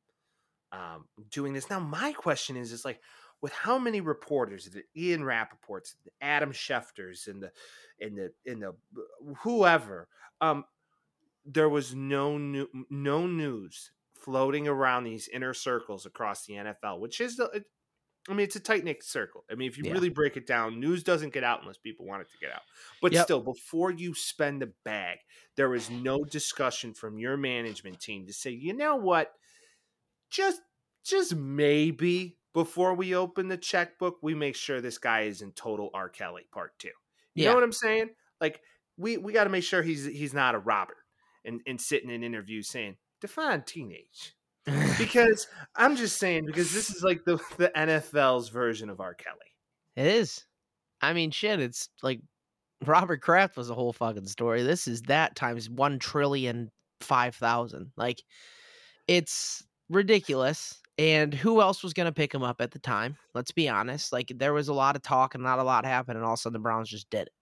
um, doing this. Now, my question is, is like, with how many reporters, the Ian Rapoports, the Adam Schefters, and the, and the, and the whoever, um, there was no new, no news floating around these inner circles across the NFL, which is the, I mean, it's a tight knit circle. I mean, if you yeah. really break it down, news doesn't get out unless people want it to get out. But yep. still, before you spend the bag, there is no discussion from your management team to say, you know what, just just maybe before we open the checkbook, we make sure this guy is in total R. Kelly part two. You yeah. know what I'm saying? Like we we got to make sure he's he's not a Robert and and sitting in interviews saying define teenage. Because I'm just saying because this is like the the NFL's version of R. Kelly. It is. I mean, shit. It's like Robert Kraft was a whole fucking story. This is that times one trillion five thousand. Like, it's ridiculous. And who else was going to pick him up at the time? Let's be honest. Like there was a lot of talk and not a lot happened, and all of a sudden the Browns just did it.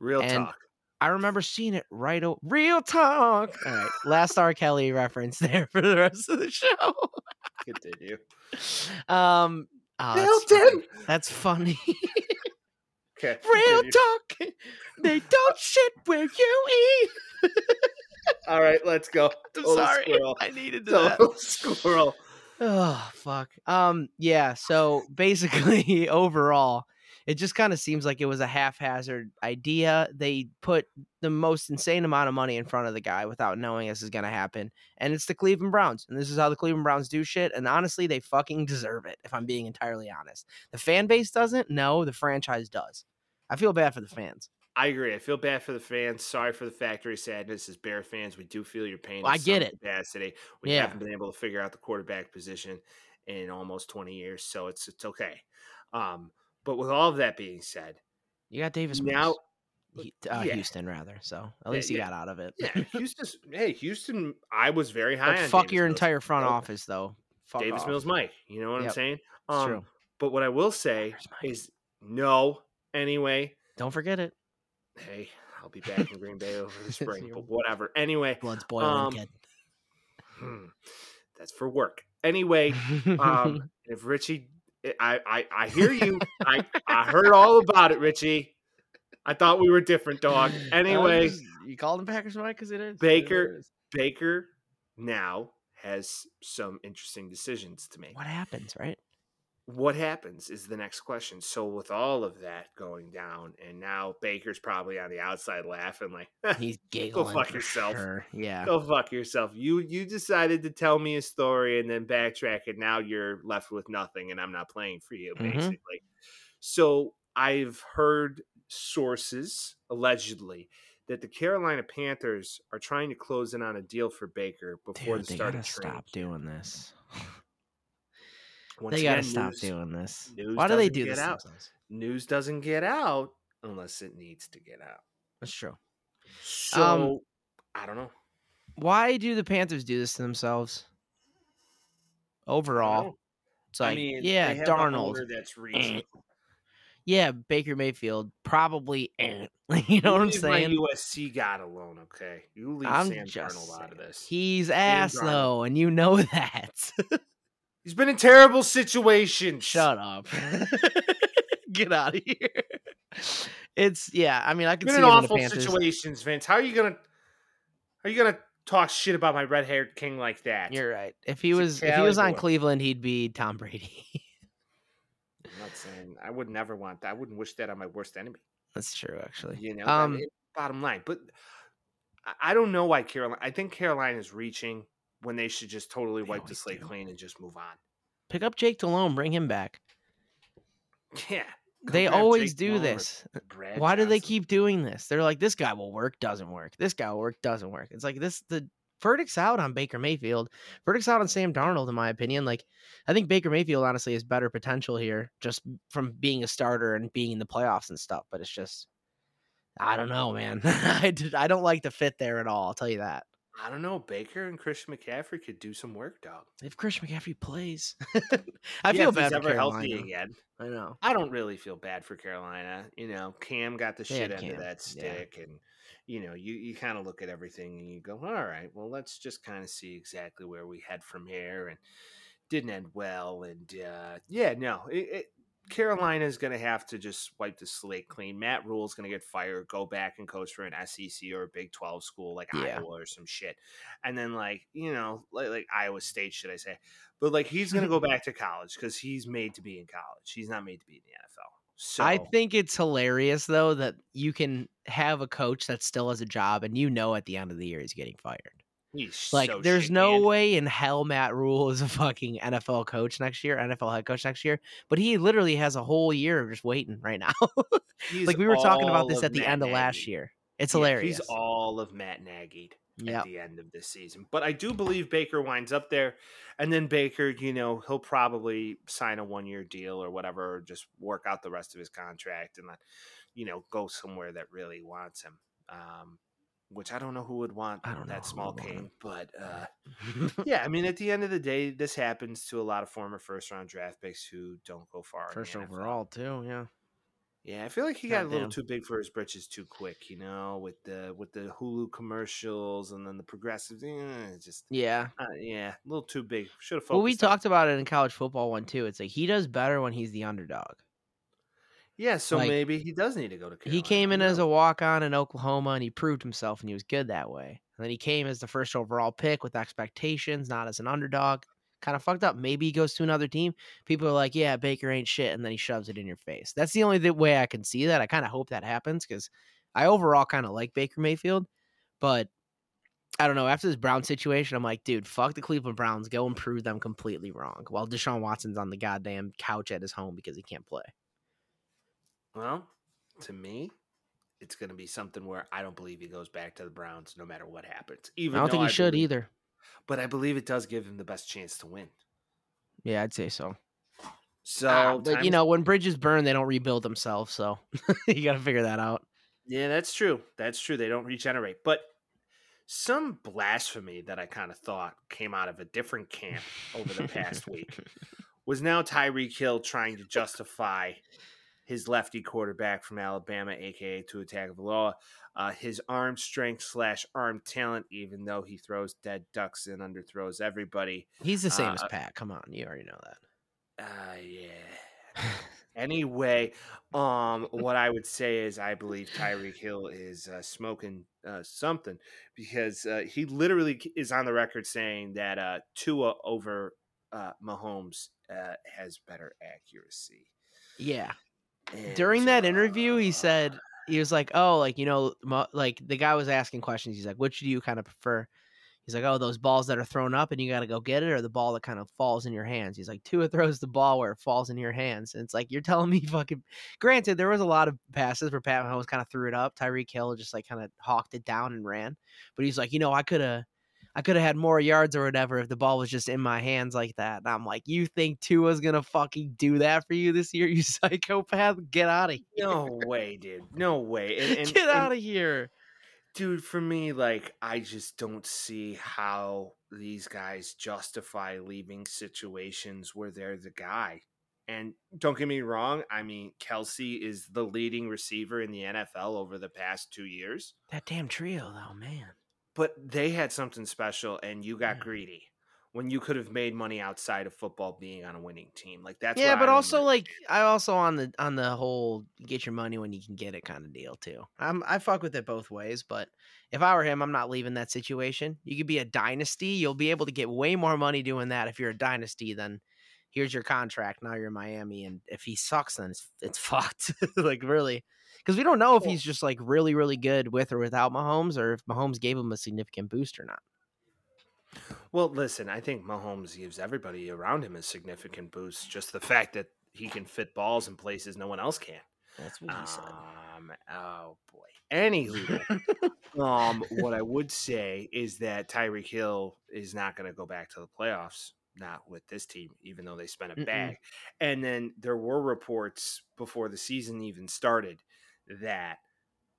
Real and talk. I remember seeing it right. O- Real talk. All right, last R. Kelly reference there for the rest of the show. Continue. Um, oh, that's funny. that's funny. okay. Real talk. They don't shit where you eat. All right, let's go. I'm sorry. Squirrel. I needed that. Squirrel. Oh fuck. Um yeah, so basically overall it just kind of seems like it was a haphazard idea. They put the most insane amount of money in front of the guy without knowing this is going to happen. And it's the Cleveland Browns. And this is how the Cleveland Browns do shit. And honestly, they fucking deserve it, if I'm being entirely honest. The fan base doesn't. No, the franchise does. I feel bad for the fans. I agree. I feel bad for the fans. Sorry for the factory sadness as Bear fans. We do feel your pain. Well, I get it. Capacity. We yeah. haven't been able to figure out the quarterback position in almost 20 years, so it's it's okay. Um, but with all of that being said, you got Davis now. Uh, yeah. Houston, rather. So at least yeah, he got out of it. yeah, Houston. Hey, Houston. I was very high. But fuck Davis your Mills. entire front office, though. Fuck Davis off. Mills, Mike. You know what yep. I'm saying? Um, true. But what I will say is no. Anyway, don't forget it. Hey, I'll be back in Green Bay over the spring. but whatever. Anyway, blood's boiling, um. Hmm, that's for work. Anyway, um, if Richie I I, I hear you. I I heard all about it, Richie. I thought we were different, dog. Anyway, just- you called him Packers Mike because it is Baker- It is. Baker now has some interesting decisions to make. What happens, right? What happens is the next question. So with all of that going down, and now Baker's probably on the outside laughing like, He's giggling. Go fuck yourself. sure. Yeah. "Go fuck yourself." You you decided to tell me a story and then backtrack, and now you're left with nothing, and I'm not playing for you, Mhm. basically. So I've heard sources allegedly that the Carolina Panthers are trying to close in on a deal for Baker before Dude, the start of training. stop doing this. Once they gotta stop news- doing this. news Why do they do this? out. news doesn't get out unless it needs to get out. That's true. So Um, I don't know. Why do the Panthers do this to themselves? Overall, it's like, I mean, yeah, they have a Darnold, that's reaching. yeah, Baker Mayfield, probably. eh. you know what I'm saying? USC guy alone, okay? You leave I'm Sam Darnold out of this. He's ass Darnold. though, and you know that. He's been in terrible situations. Shut up. Get out of here. It's yeah. I mean, I can Been see in him in awful situations, Vince. How are you gonna? Are you gonna talk shit about my red haired king like that? You're right. If he He's was if he was on boy. Cleveland, he'd be Tom Brady. I'm not saying I would never want that. I wouldn't wish that on my worst enemy. That's true, actually. You know, Um, bottom line. But I- I don't know why Carolina. I think Carolina is reaching when they should just totally They wipe the slate do. clean and just move on. pick up Jake Delhomme, bring him back. Yeah, They always Jake do Delhomme this. Why do they keep doing this? They're like, this guy will work, doesn't work. This guy will work, doesn't work. It's like this. The verdict's out on Baker Mayfield. Verdict's out on Sam Darnold, in my opinion. Like, I think Baker Mayfield honestly has better potential here, just from being a starter and being in the playoffs and stuff. But it's just, I don't know, man. I d- I don't like the fit there at all. I'll tell you that. I don't know. Baker and Christian McCaffrey could do some work, dog. If Christian McCaffrey plays, I Yeah, feel bad for Carolina. healthy again. I know. I don't really feel bad for Carolina. You know, Cam got the They shit end of that yeah. stick, and you know, you you kind of look at everything and you go, all right, well, let's just kind of see exactly where we head from here, and didn't end well, and uh, yeah, no, it, it, Carolina's going to have to just wipe the slate clean. Matt Rhule is going to get fired, go back and coach for an SEC or a Big Twelve school like Yeah. Iowa or some shit, and then like you know, like, like Iowa State, should I say? But like he's going to go back to college because he's made to be in college. He's not made to be in the NFL. So I think it's hilarious though that you can have a coach that still has a job and you know at the end of the year he's getting fired. He's Like so there's no way in hell Matt Rhule is a fucking NFL coach next year, NFL head coach next year, but he literally has a whole year of just waiting right now. Like we were talking about this at the Matt end of last year. It's Yeah, hilarious. He's all of Matt Nagy yeah. at the end of this season. But I do believe Baker winds up there, and then Baker, you know, he'll probably sign a one year deal or whatever, or just work out the rest of his contract and then, you know, go somewhere that really wants him. Um, which I don't know who would want that small cane, but uh, yeah, I mean, at the end of the day, this happens to a lot of former first round draft picks who don't go far. First overall too, yeah. Yeah, I feel like he got a little too big for his britches too quick, you know, with the with the Hulu commercials and then the progressive. Eh, just Yeah. uh, yeah, a little too big. Should have. Well, we on- talked about it in college football one too. It's like he does better when he's the underdog. Yeah, so like, maybe he does need to go to. Carolina. He came in as a walk on in Oklahoma and he proved himself and he was good that way. And then he came as the first overall pick with expectations, not as an underdog. Kind of fucked up. Maybe he goes to another team. People are like, yeah, Baker ain't shit. And then he shoves it in your face. That's the only way I can see that. I kind of hope that happens because I overall kind of like Baker Mayfield. But I don't know. After this Brown situation, I'm like, dude, fuck the Cleveland Browns. Go and prove them completely wrong while Deshaun Watson's on the goddamn couch at his home because he can't play. Well, to me, it's going to be something where I don't believe he goes back to the Browns no matter what happens. Even I don't think he should believe- either. but I believe it does give him the best chance to win. Yeah, I'd say so. So, Ah, but you know, when bridges burn, they don't rebuild themselves. So you got to figure that out. Yeah, that's true. That's true. They don't regenerate. But some blasphemy that I kind of thought came out of a different camp over the past week was now Tyreek Hill trying to justify his lefty quarterback from Alabama, aka Tua Tagovailoa, uh, his arm strength slash arm talent, even though he throws dead ducks and underthrows everybody. He's the same as Uh, Pat. Come on, you already know that. Uh, yeah. Anyway, um, what I would say is I believe Tyreek Hill is uh, smoking uh, something because uh, he literally is on the record saying that uh, Tua over uh, Mahomes uh, has better accuracy. Yeah. And, During that interview, he said he was like, "Oh, like you know, mo- like the guy was asking questions. He's like, which do you kind of prefer?" He's like, "Oh, those balls that are thrown up and you got to go get it, or the ball that kind of falls in your hands." He's like, "Tua throws the ball where it falls in your hands." And it's like you're telling me, fucking. Granted, there was a lot of passes where Pat Mahomes kind of threw it up. Tyreek Hill just like kind of hawked it down and ran. But he's like, you know, I could have. I could have had more yards or whatever if the ball was just in my hands like that. And I'm like, you think Tua's gonna fucking do that for you this year, you psychopath? Get out of here. no way, dude. No way. And, and, Get out of here. dude for me like i just don't see how these guys justify leaving situations where they're the guy and don't get me wrong i mean Kelce is the leading receiver in the nfl over the past two years That damn trio, though, man. But they had something special and you got Yeah. greedy when you could have made money outside of football being on a winning team like that's yeah, but also like. I also on the on the whole get your money when you can get it kind of deal too. I'm I fuck with it both ways, but if I were him, I'm not leaving that situation. You could be a dynasty, you'll be able to get way more money doing that if you're a dynasty than here's your contract. Now you're in Miami, and if he sucks, then it's it's fucked. like really, because we don't know if he's just like really really good with or without Mahomes, or if Mahomes gave him a significant boost or not. Well, listen, I think Mahomes gives everybody around him a significant boost. Just the fact that he can fit balls in places no one else can. That's what he Um, said. oh boy. Anywho, um, what I would say is that Tyreek Hill is not going to go back to the playoffs. Not with this team, even though they spent a Mm-mm. bag. And then there were reports before the season even started that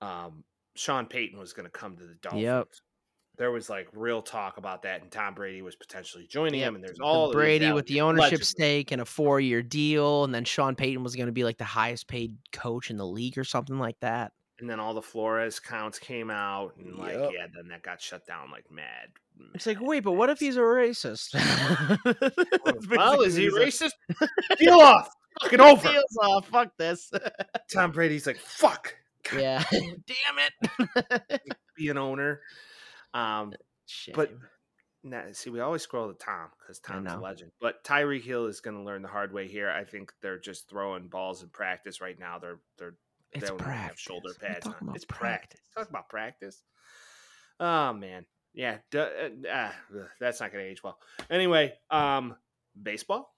um, Sean Payton was going to come to the Dolphins. There was like real talk about that, and Tom Brady was potentially joining Yep, him. And there's all Brady with the ownership allegedly. stake and a four year deal, and then Sean Payton was going to be like the highest paid coach in the league or something like that. and then all the Flores counts came out, and like, Yep. yeah, then that got shut down like mad. It's like, wait, but what if he's a racist? Well, is he racist? Deal off, fucking what over. he said. Deals off. Fuck this. Tom Brady's like, fuck, yeah. Damn it. be an owner. Um, Shame. but nah, see, we always scroll to Tom because Tom's a legend. But Tyreek Hill is going to learn the hard way here. I think they're just throwing balls in practice right now. They're they're it's they don't even practice. have shoulder pads on. It's practice. Talk about practice. Oh man, yeah, duh, uh, ugh, that's not going to age well. Anyway, um, baseball.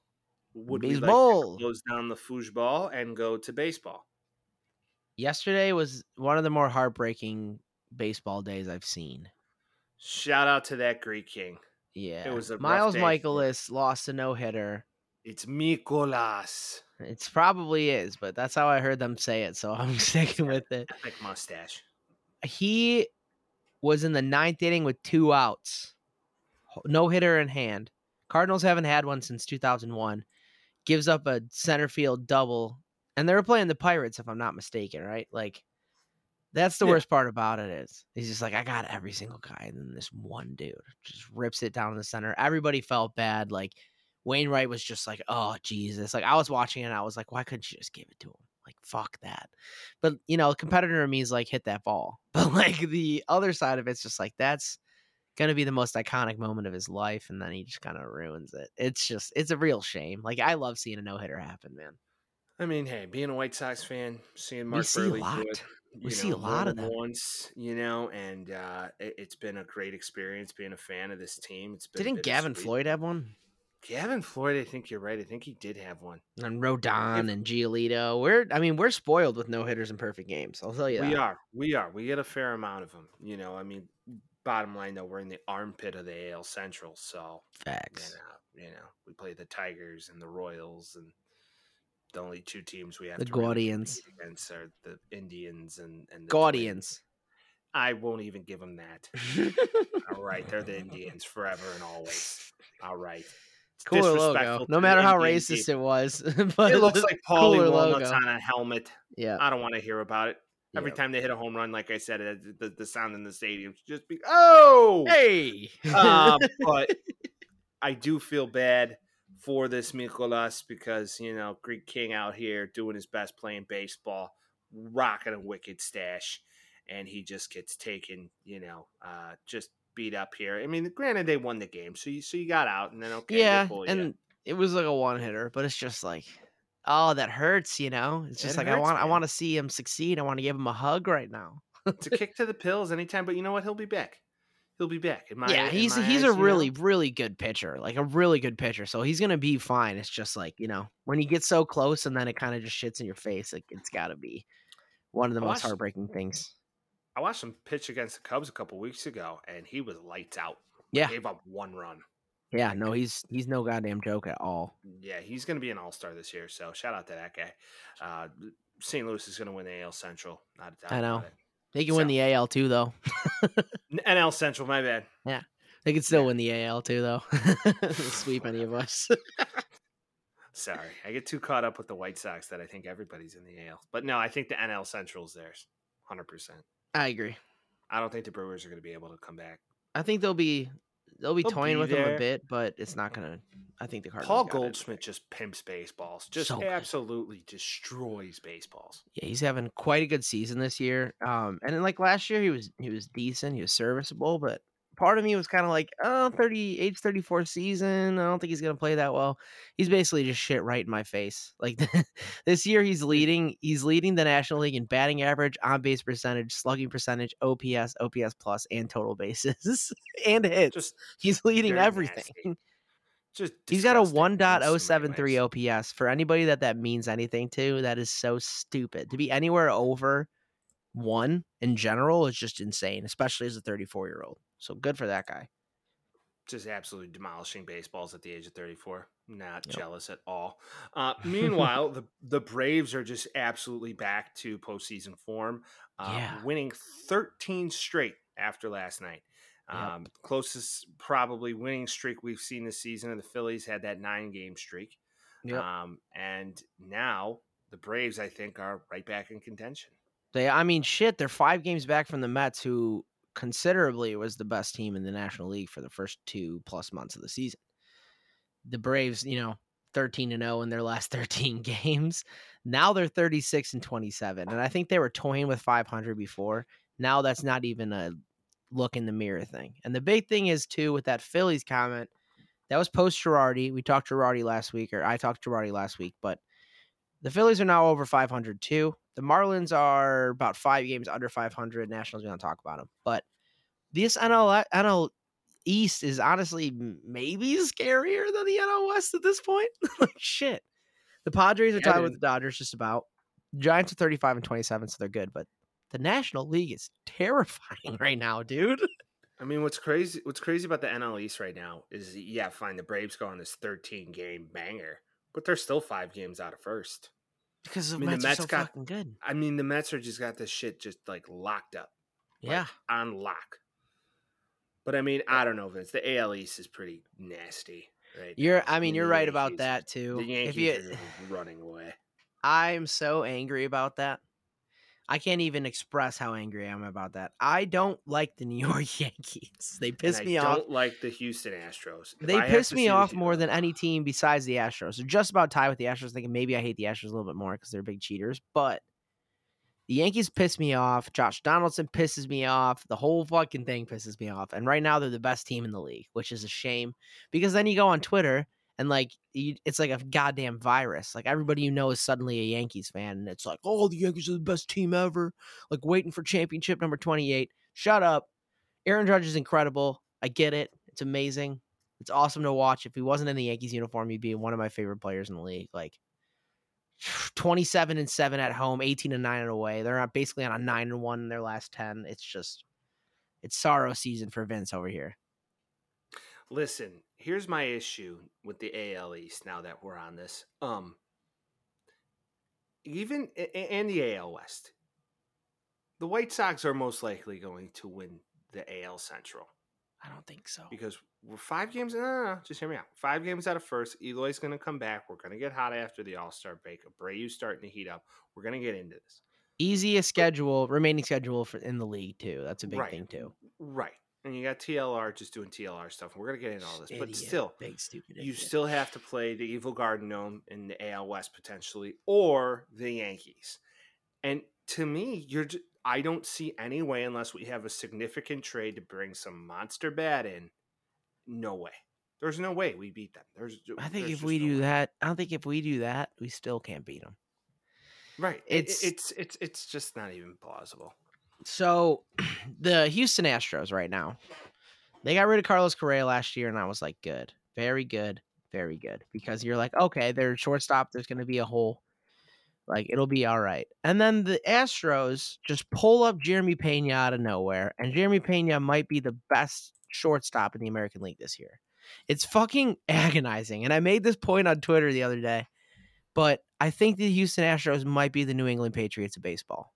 Would we like Baseball. close down the foosball and go to baseball? Yesterday was one of the more heartbreaking baseball days I've seen. Shout out to that Greek king. Yeah. It was a Miles Michaelis lost a no hitter. It's Mikolas. It's probably is, but that's how I heard them say it, so I'm sticking with it. Epic mustache. He was in the ninth inning with two outs, no hitter in hand. Cardinals haven't had one since 2001. Gives up a center field double, and they were playing the Pirates, if I'm not mistaken, right? Like, that's the Yeah. worst part about it is he's just like, I got every single guy, and then this one dude just rips it down in the center. Everybody felt bad. Like Wainwright was just like, oh Jesus. Like I was watching it and I was like, why couldn't you just give it to him? Like fuck that. But you know, competitor in me is like hit that ball. But like the other side of it's just like that's gonna be the most iconic moment of his life, and then he just kind of ruins it. It's just it's a real shame. Like I love seeing a no hitter happen, man. I mean, hey, being a White Sox fan, seeing Mark see a lot. do it, We you see a lot of them. once, you know, and uh, it, it's been a great experience being a fan of this team. It's been Didn't Gavin. Floyd have one? Gavin Floyd, I think you're right. I think he did have one. And Rodon and Giolito. We're I mean, we're spoiled with no hitters and perfect games. I'll tell you That. We are, we are, we get a fair amount of them. You know, I mean, bottom line though, we're in the armpit of the AL Central, so you Facts. know, you know, we play the Tigers and the Royals, and the only two teams we have The to Guardians. compete against are the Indians and and the Twins. Guardians. I won't even give them that. All right, they're the Indians forever and always. All right. It's Cooler logo. No matter how Indian racist people. it was. but It looks like Paulie Walnuts logo. on a helmet. Yeah. I don't want to hear about it. Every yeah. time they hit a home run, like I said, the, the sound in the stadium should just be oh. Hey. Uh, but I do feel bad for this Mikolas because you know Greek King out here doing his best playing baseball, rocking a wicked stash, and he just gets taken, you know, uh, just beat up here. I mean, granted they won the game, so you so you got out, and then okay, yeah, for you. and it was like a one hitter, but it's just like, oh, that hurts, you know. It's just It like I hurts, want I want to see him succeed. I want to give him a hug right now. it's a kick to the pills anytime, but you know what? He'll be back. He'll be back. My, yeah, he's he's eyes, a you know? really really good pitcher, like a really good pitcher. So he's gonna be fine. It's just like you know when you get so close and then it kind of just shits in your face. Like it's got to be one of the I most watched- heartbreaking things. I watched him pitch against the Cubs a couple weeks ago, and he was lights out. Yeah. gave up one run. Yeah, no, he's he's no goddamn joke at all. Yeah, he's going to be an all star this year. So shout out to that guy. Uh, St. Louis is going to win the AL Central. Not a doubt. I know. They can win the AL too, though. NL Central, my bad. Yeah, they can still Yeah. win the AL too, though. Sweep any of us. Sorry, I get too caught up with the White Sox that I think everybody's in the AL. But no, I think the NL Central's theirs, hundred percent. I agree. I don't think the Brewers are going to be able to come back. I think they'll be they'll be They'll toying be with him there. a bit, but it's not gonna. I think the Cardinals. Paul got it. Goldschmidt just pimps baseballs, just So good. absolutely destroys baseballs. Yeah, he's having quite a good season this year. Um, and then like last year, he was he was decent, he was serviceable, but part of me was kind of like, oh, 30, age 34 season. I don't think he's gonna play that well. He's basically just shit right in my face. Like this year, he's leading. He's leading the National League in batting average, on base percentage, slugging percentage, OPS, OPS plus, and total bases and hits. Just he's leading everything. nasty. just He's got a disgusting in oh so 1.073 ways. OPS. For anybody that that means anything to, that is so stupid. To be anywhere over one in general is just insane, especially as a 34 year old. So good for that guy. just absolutely demolishing baseballs at the age of 34. Not Yep. jealous at all. Uh, meanwhile, the the Braves are just absolutely back to postseason form, uh, Yeah. winning 13 straight after last night. Yep. Um, closest probably winning streak we've seen this season, and the Phillies had that nine game streak. Um, and now the Braves, I think, are right back in contention. They, I mean, shit, they're five games back from the Mets, who considerably was the best team in the National League for the first two plus months of the season. The Braves, you know, 13 and 0 in their last 13 games. Now they're 36 and 27. And I think they were toying with 500 before. Now that's not even a look in the mirror thing. And the big thing is, too, with that Phillies comment, that was post Girardi. We talked Girardi last week, or I talked Girardi last week, but the Phillies are now over 500 too. The Marlins are about five games under 500. Nationals, we don't talk about them. But this NL, NL East is honestly maybe scarier than the NL West at this point. like, shit. The Padres are Yeah, tied with the Dodgers just about. Giants are 35 and 27, so they're good. But the National League is terrifying right now, dude. I mean, what's crazy? What's crazy about the NL East right now is, yeah, fine. The Braves go on this 13 game banger, but they're still five games out of first. Because the I mean, the Mets, are so got- fucking good. I mean, the Mets are just got this shit just like locked up, like, Yeah. on lock. But I mean, eh I don't know, Vince. The AL East is pretty nasty, right? You're, now. I mean, the you're right about that too. The If Yankees you, are running away. I'm so angry about that. I can't even express how angry I am about that. I don't like the New York Yankees. They piss me I off. don't like the Houston Astros. If They I piss me off more than any team besides the Astros. They're just about tied with the Astros. Thinking maybe I hate the Astros a little bit more because they're big cheaters. But the Yankees piss me off. Josh Donaldson pisses me off. The whole fucking thing pisses me off. And right now they're the best team in the league, which is a shame because then you go on Twitter and like it's like a goddamn virus. Like everybody you know is suddenly a Yankees fan, and it's like, oh, the Yankees are the best team ever. Like waiting for championship number twenty eight. Shut up. Aaron Judge is incredible. I get it. It's amazing. It's awesome to watch. If he wasn't in the Yankees uniform, he'd be one of my favorite players in the league. Like 27 and 7 at home, 18 and 9 away. They're basically on a 9 and 1 in their last 10. It's just it's sorrow season for Vince over here. Listen, here's my issue with the AL East. Now that we're on this, um, even and the AL West, the White Sox are most likely going to win the AL Central I don't think so. because we're five games. No, no, no, just hear me out. Five games out of first. Eloy's going to come back. We're going to get hot after the All Star break. Abreu's starting to heat up. We're going to get into this. Easiest schedule, remaining schedule for in the league too. That's a big right. thing too. Right. And you got TLR just doing TLR stuff. We're gonna get into all this, but still, big stupid. you idiot. still have to play the Evil Garden Gnome in the AL West potentially, or the Yankees. And to me, you're. Just, I don't see any way unless we have a significant trade to bring some monster bat in. No way. There's no way we beat them. There's. I think there's if we no do way. that, I don't think if we do that, we still can't beat them. right? It's- it's it's it's just not even plausible. So the Houston Astros right now, they got rid of Carlos Correa last year, and I was like, good, very good, very good, because you're like, okay, they're shortstop. There's going to be a hole, like it'll be all right. And then the Astros just pull up Jeremy Pena out of nowhere, and Jeremy Pena might be the best shortstop in the American League this year. It's fucking agonizing, and I made this point on Twitter the other day. But I think the Houston Astros might be the New England Patriots of baseball.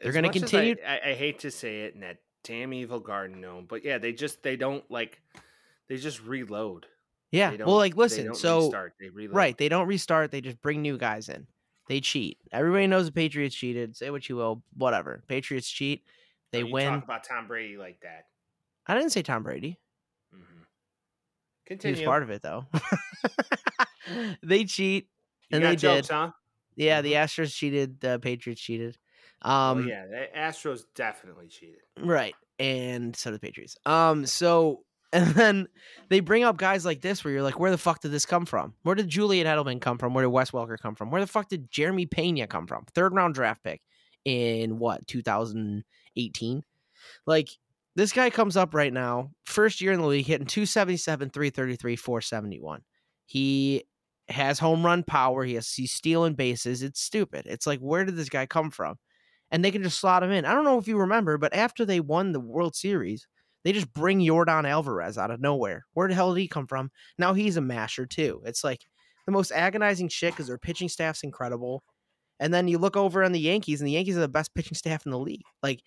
They're gonna continue- I, I, I hate to say it, in that damn evil garden gnome, but yeah, they just they don't like they just reload. Yeah. Well, like, listen. So, restart, they right, they don't restart. They just bring new guys in. They cheat. Everybody knows the Patriots cheated. Say what you will, whatever. Patriots cheat. They Don't you win. Talk about Tom Brady like that. I didn't say Tom Brady. hmm He Continue. was part of it though. they cheat. You and they jokes, did. huh? Yeah, the Astros cheated. The Patriots cheated. Oh Um, yeah, the Astros definitely cheated. Right. And so did the Patriots. Um, so and then they bring up guys like this where you're like, where the fuck did this come from? Where did Julian Edelman come from? Where did Wes Welker come from? Where the fuck did Jeremy Pena come from? Third round draft pick in what, 2018? Like, this guy comes up right now, first year in the league, hitting 277, 333, 471. He has home run power. He has he's stealing bases. It's stupid. It's like, where did this guy come from? And they can just slot him in. I don't know if you remember, but after they won the World Series, they just bring Jordan Alvarez out of nowhere. Where the hell did he come from? Now he's a masher too. It's like the most agonizing shit because their pitching staff's incredible. And then you look over on the Yankees, and the Yankees are the best pitching staff in the league. Like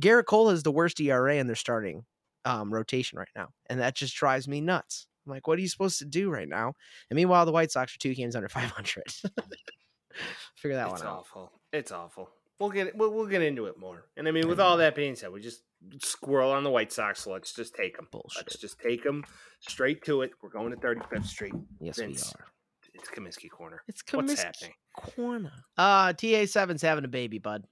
Gerrit Cole is the worst ERA in their starting um, rotation right now, and that just drives me nuts. I'm like, what are you supposed to do right now? And meanwhile, the White Sox are two games under 500. Figure that it's one out. It's awful. It's awful. We'll get we'll, we'll get into it more. And I mean, with all that being said, we just squirrel on the White Sox. So let's just take them. Bullshit. Let's just take them straight to it. We're going to 35th Street. Yes, Vince. we are. It's Comiskey Corner. It's What's Comiskey happening? Corner. Uh, TA7's having a baby, bud.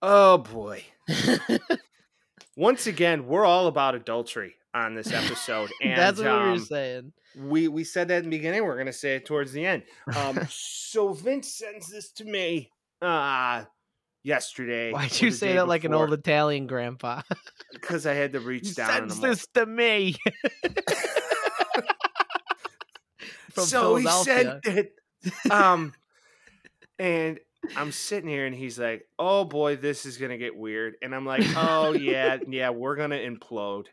Oh boy! Once again, we're all about adultery on this episode, and That's what we were um, saying. we we said that in the beginning. We're gonna say it towards the end. Um, so Vince sends this to me uh yesterday. Why'd you say that like an old Italian grandpa? Because I had to reach down. Sends like, this to me. From so he sent it. Um, and I'm sitting here, and he's like, "Oh boy, this is gonna get weird." And I'm like, "Oh yeah, yeah, we're gonna implode."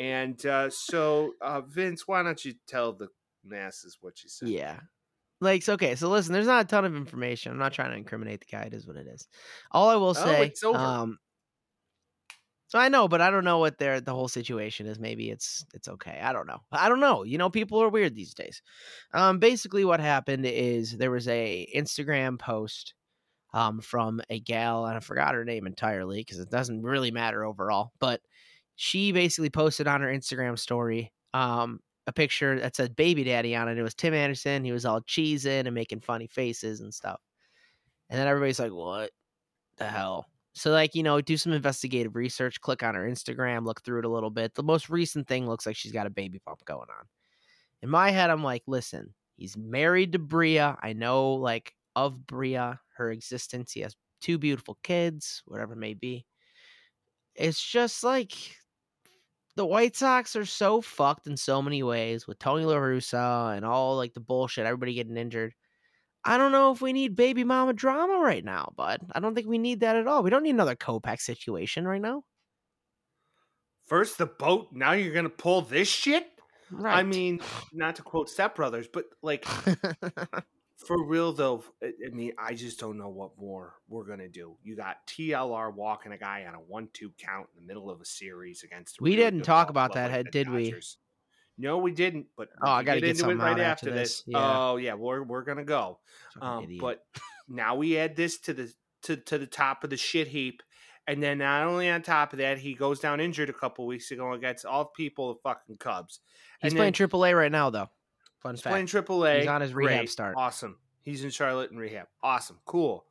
And uh, so, uh, Vince, why don't you tell the masses what you said? Yeah. Like, so, okay, so listen, there's not a ton of information. I'm not trying to incriminate the guy. It is what it is. All I will Oh, say, it's over. um, so I know, but I don't know what their the whole situation is. Maybe it's it's okay. I don't know. I don't know. You know, people are weird these days. Um, basically, what happened is there was a Instagram post, um, from a gal, and I forgot her name entirely because it doesn't really matter overall. But she basically posted on her Instagram story, um, a picture that said baby daddy on it. It was Tim Anderson. He was all cheesing and making funny faces and stuff. And then everybody's like, what the hell? So, like, you know, do some investigative research, click on her Instagram, look through it a little bit. The most recent thing looks like she's got a baby bump going on. In my head, I'm like, listen, he's married to Bria. I know, like, of Bria, her existence. He has two beautiful kids, whatever it may be. It's just like the White Sox are so fucked in so many ways with Tony La Russa and all like the bullshit, everybody getting injured. I don't know if we need baby mama drama right now, bud. I don't think we need that at all. We don't need another Kopech situation right now. First the boat, now you're gonna pull this shit. Right. I mean, not to quote Step Brothers, but like for real though, I mean, I just don't know what more we're gonna do. You got TLR walking a guy on a one-two count in the middle of a series against. We really didn't talk about that, like the did we? No, we didn't. But Oh, I gotta get into it right after after this. this, yeah. Oh yeah, we're we're gonna go. Um, but now we add this to the to to the top of the shit heap, And then not only on top of that, he goes down injured a couple weeks ago against all people the fucking Cubs. He's And playing then- AAA right now, though. Fun He's fact. playing AAA. He's on his rehab Great. start. Awesome. He's in Charlotte in rehab. Awesome. Cool.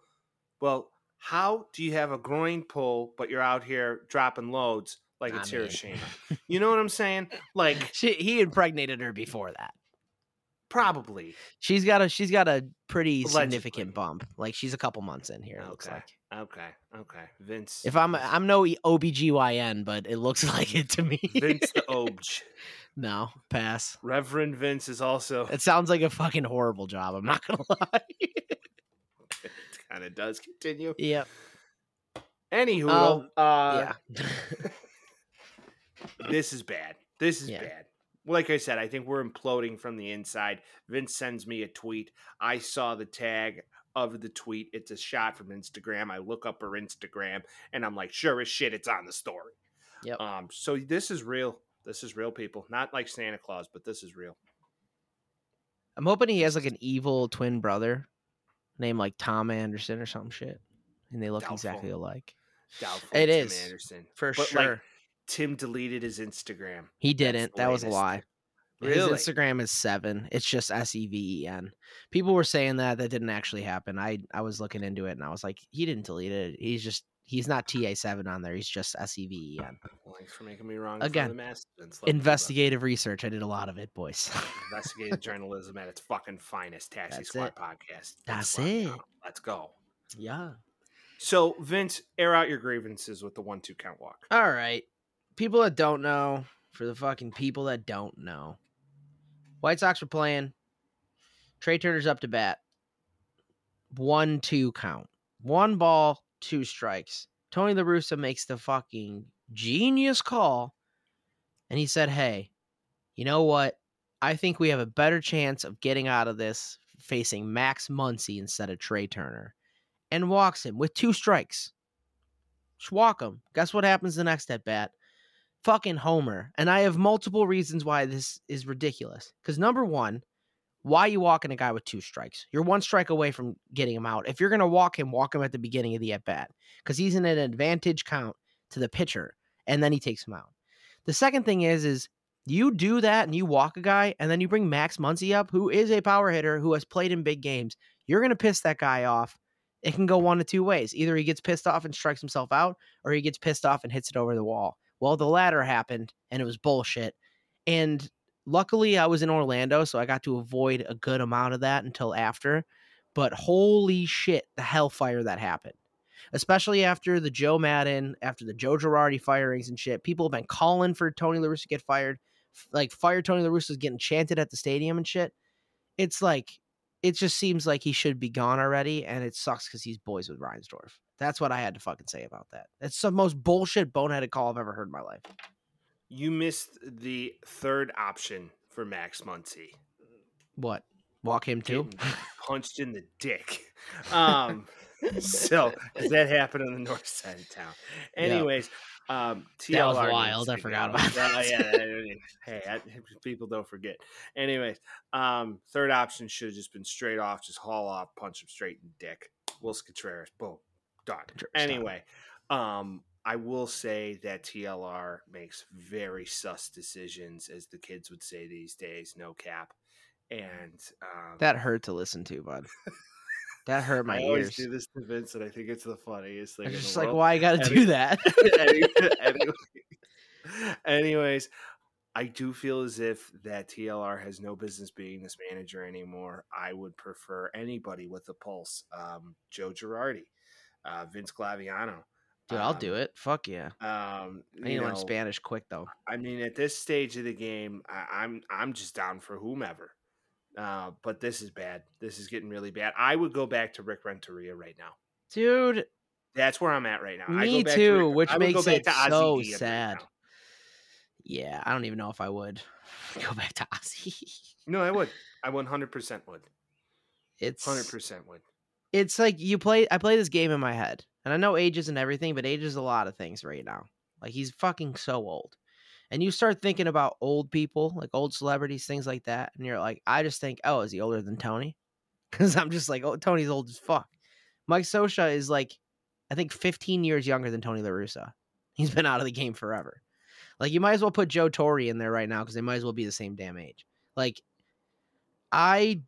Well, how do you have a groin pull, but you're out here dropping loads like I it's mean- Hiroshima? You know what I'm saying? Like She, he impregnated her before that. probably. She's got a she's got a pretty Allegedly. significant bump. Like she's a couple months in here. It looks like. Okay. Okay. Vince. If I'm I'm no OBGYN, but it looks like it to me. Vince the Obj. no, pass. Reverend Vince is also It sounds like a fucking horrible job. I'm not gonna lie. it kind of does continue. yep. Anywho, Um, uh, yeah. this is bad. This is Yeah. bad. Like I said, I think we're imploding from the inside. Vince sends me a tweet. I saw the tag of the tweet. It's a shot from Instagram. I look up her Instagram and I'm like, sure as shit, it's on the story. Yep. Um, so this is real. This is real, people. Not like Santa Claus, but this is real. I'm hoping he has like an evil twin brother named like Tom Anderson or some shit. And they look Doubtful. exactly alike. Doubtful. It Tim is, Anderson For But, like, sure. Tim deleted his Instagram. he didn't. That was a lie. Really? His Instagram is seven. It's just S E V E N. People were saying that that didn't actually happen. I I was looking into it and I was like, he didn't delete it. He's just he's not TA seven on there. He's just S E V E N. Thanks for making me wrong. in front of Again, the masses, Vince. Love you, brother. Investigative research. I did a lot of it, boys. Investigative journalism at its fucking finest. Taxi That's Squad it. podcast. That's Vince it. Let's go. yeah. So, Vince, air out your grievances with the one-two count walk. All right. People that don't know, for the fucking people that don't know. White Sox are playing. Trea Turner's up to bat. One two count. One ball, two strikes. Tony La Russa makes the fucking genius call. And he said, Hey, you know what? I think we have a better chance of getting out of this facing Max Muncy instead of Trea Turner. And walks him with two strikes. Just walk him. Guess what happens the next at bat? Fucking Homer. And I have multiple reasons why this is ridiculous. Because number one, why you walking a guy with two strikes? You're one strike away from getting him out. If you're gonna walk him, walk him at the beginning of the at bat. Because he's in an advantage count to the pitcher. And then he takes him out. The second thing is, is you do that and you walk a guy, and then you bring Max Muncy up, who is a power hitter who has played in big games. You're gonna piss that guy off. It can go one of two ways. Either he gets pissed off and strikes himself out, or he gets pissed off and hits it over the wall. Well, the latter happened, and it was bullshit. And luckily, I was in Orlando, so I got to avoid a good amount of that until after. But holy shit, the hellfire that happened. Especially after the Joe Maddon, after the Joe Girardi firings and shit. People have been calling for Tony La Russa to get fired. Like, fire Tony La Russa is getting chanted at the stadium and shit. It's like, it just seems like he should be gone already, and it sucks because he's boys with Reinsdorf. That's what I had to fucking say about that. That's the most bullshit boneheaded call I've ever heard in my life. You missed the third option for Max Muncy. What? Walk him too? Punched in the dick. Um, so that happened on the north side of town. Anyways, um, TLR That was wild. I forgot go. about that. yeah, hey, I, people don't forget. Anyways, um, third option should have just been straight off, just haul off, punch him straight in the dick. Willson Contreras, boom, done. Anyway, um, I will say that TLR makes very sus decisions, as the kids would say these days. No cap, and um, That hurt to listen to, bud. That hurt my I always ears. do this to Vince, and I think it's the funniest thing. I'm just like, world. why you got to do that? Any- anyways, I do feel as if that TLR has no business being this manager anymore. I would prefer anybody with a pulse. Um, Joe Girardi, uh, Vince Glaviano. Dude, I'll do it. Fuck yeah. Um, I need you to learn Spanish quick though. I mean, at this stage of the game, I, I'm I'm just down for whomever. Uh, but this is bad. This is getting really bad. I would go back to Rick Renteria right now. Dude, That's where I'm at right now. Me too, to Rick- which makes it to Ozzie so right sad. yeah, I don't even know if I would go back to Ozzie. No, I would. I 100% would. It's 100% would. It's like you play I play this game in my head. And I know age isn't everything, but age is a lot of things right now. Like he's fucking so old. And you start thinking about old people, like old celebrities, things like that, and you're like, I just think, oh, is he older than Tony? Because I'm just like, oh, Tony's old as fuck. Mike Scioscia is like I think 15 years younger than Tony La Russa. He's been out of the game forever. Like you might as well put Joe Torre in there right now because they might as well be the same damn age. Like I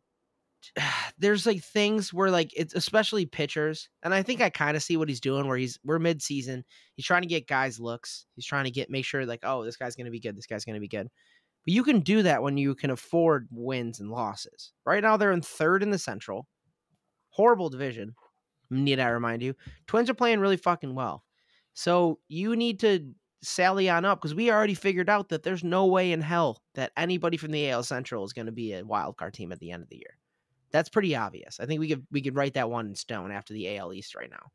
there's like things where like it's especially pitchers, and I think I kind of see what he's doing where he's we're mid season. He's trying to get guys looks. He's trying to get make sure like, oh, this guy's gonna be good, this guy's gonna be good. But you can do that when you can afford wins and losses. Right now they're in third in the central. Horrible division. Need I remind you? Twins are playing really fucking well. So you need to sally on up because we already figured out that there's no way in hell that anybody from the AL Central is going to be a wild card team at the end of the year. That's pretty obvious. I think we could we could write that one in stone after the AL East right now.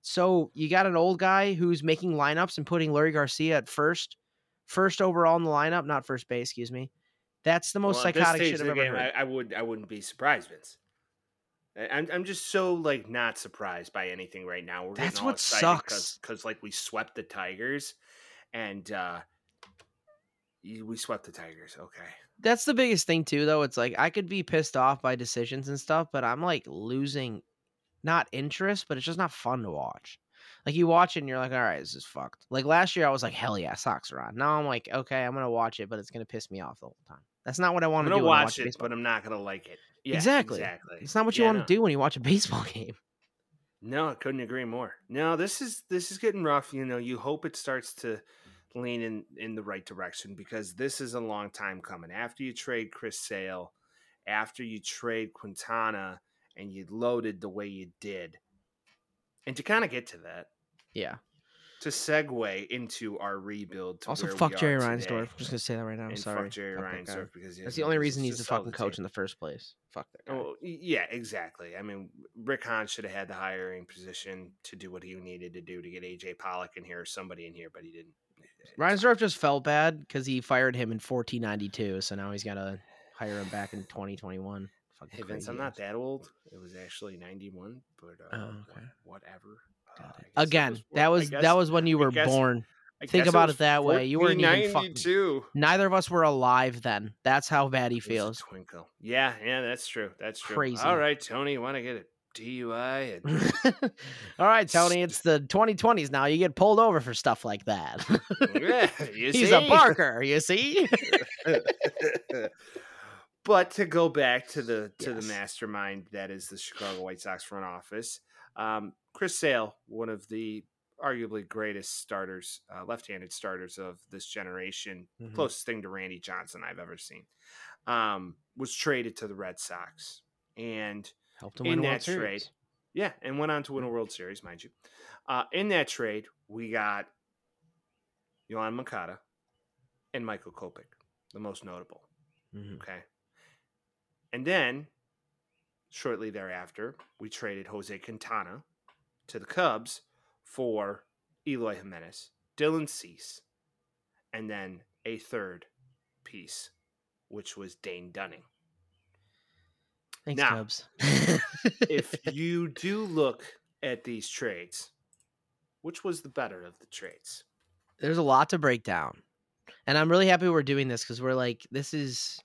So you got an old guy who's making lineups and putting Leury Garcia at first, first overall in the lineup, not first base, excuse me. That's the most Well, psychotic shit I've ever game, heard. I, I would I wouldn't be surprised, Vince. I'm I'm just so like not surprised by anything right now. We're That's what sucks. because like we swept the Tigers, and uh we swept the Tigers. Okay, That's the biggest thing too, though. It's like I could be pissed off by decisions and stuff, but I'm like losing not interest, but it's just not fun to watch. Like you watch it and you're like, all right, this is fucked. Like last year, I was like, hell yeah, socks are on. Now I'm like, okay, I'm gonna watch it, but it's gonna piss me off the whole time. That's not what I want to do. when I watch it, baseball. but I'm not gonna like it. Yeah, Exactly. exactly. It's not what you Yeah, want no. to do when you watch a baseball game. No, I couldn't agree more. No, this is this is getting rough. You know, you hope it starts to lean in in the right direction because this is a long time coming. After you trade Chris Sale, after you trade Quintana, and you loaded the way you did, and to kind of get to that, Yeah. to segue into our rebuild. To Also, fuck Jerry Reinsdorf. I'm just gonna say that right now. I'm and sorry. fuck Jerry Fuck that. Reinsdorf because That's the only reason he's the fucking coach team. in the first place. Fuck that guy. Oh, yeah, exactly. I mean, Rick Hahn should have had the hiring position to do what he needed to do to get AJ Pollock in here or somebody in here, but he didn't. Reinsdorf just felt bad because he fired him in 1492, so now he's got to hire him back in 2021. Fucking Hey Vince, I'm not that old. It was actually 91, but uh, Oh, okay. whatever. Uh, Got I it. guess it Again, was- that was guess- that was when you were guess- born. I think about it that way. You weren't even fucking- Neither of us were alive then. That's how bad he It feels. Twinkle. Yeah, yeah, that's true. That's true. Crazy. All right, Tony, want to get a DUI? And All right, Tony, it's the 2020s now. You get pulled over for stuff like that. yeah, you He's a see? barker, you see? but to go back to the to Yes. the mastermind that is the Chicago White Sox front office, um, Chris Sale, one of the arguably greatest starters, uh, left-handed starters of this generation, Mhm. closest thing to Randy Johnson I've ever seen, um, was traded to the Red Sox, and Helped him in win that World trade, Series. yeah, and went on to win a World Series, mind you. Uh, in that trade, we got Yoan Moncada and Michael Kopech, the most notable. Mhm. Okay. And then, shortly thereafter, we traded Jose Quintana to the Cubs for Eloy Jimenez, Dylan Cease, and then a third piece, which was Dane Dunning. Thanks, Now, Cubs. If you do look at these trades, which was the better of the trades? there's a lot to break down. And I'm really happy we're doing this because we're like, this is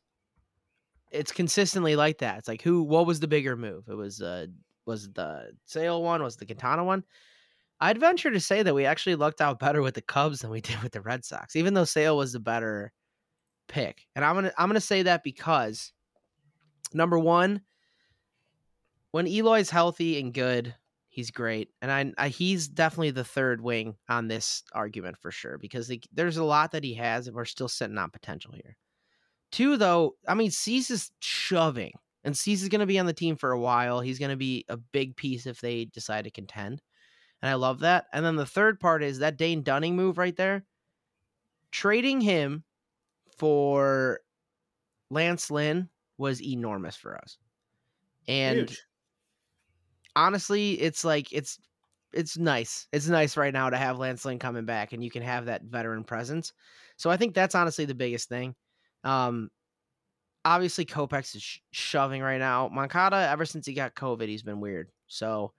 it's consistently like that. It's like who what was the bigger move? It was uh was the Sale one, was the Quintana one? I'd venture to say that we actually lucked out better with the Cubs than we did with the Red Sox, even though Sale was the better pick. And I'm gonna I'm gonna say that because number one, when Eloy's healthy and good, he's great, and I, I he's definitely the third wing on this argument for sure because there's a lot that he has, and we're still sitting on potential here. Two though, I mean, Cease is shoving, and Cease is going to be on the team for a while. He's going to be a big piece if they decide to contend, and I love that. And then the third part is that Dane Dunning move right there, trading him for Lance Lynn was enormous for us, and Huge. honestly, it's like it's it's nice. It's nice right now to have Lance Lynn coming back and you can have that veteran presence. So I think that's honestly the biggest thing. Um obviously Kopech's is sh- shoving right now. Moncada ever since he got COVID, he's been weird. So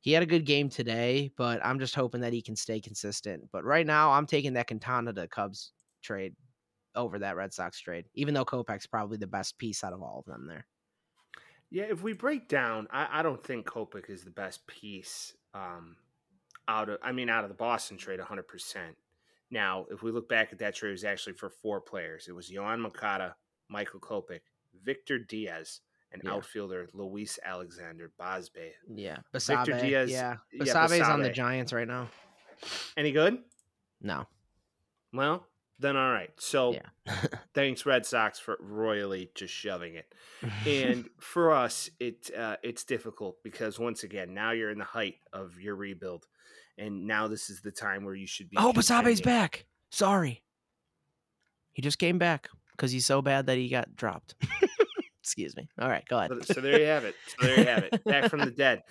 he had a good game today, but I'm just hoping that he can stay consistent. But right now, I'm taking that Quintana to Cubs trade over that Red Sox trade, even though Kopech's probably the best piece out of all of them there. Yeah, if we break down, I, I don't think Kopech is the best piece um, out of I mean out of the Boston trade 100%. Now, if we look back at that trade, it was actually for four players. It was Yoan Moncada, Michael Kopech, Victor Diaz, and Yeah. outfielder Luis Alexander Basabe. Yeah, Victor Diaz- Yeah, yeah, Basabe's on the Giants right now. Any good? No. Well, then all right. So Yeah. thanks Red Sox for royally just shoving it. and for us it uh, it's difficult because once again now you're in the height of your rebuild and now this is the time where you should be oh, Basabe's back. Sorry, he just came back because he's so bad that he got dropped. Excuse me. All right, go ahead. so, so there you have it so there you have it back from the dead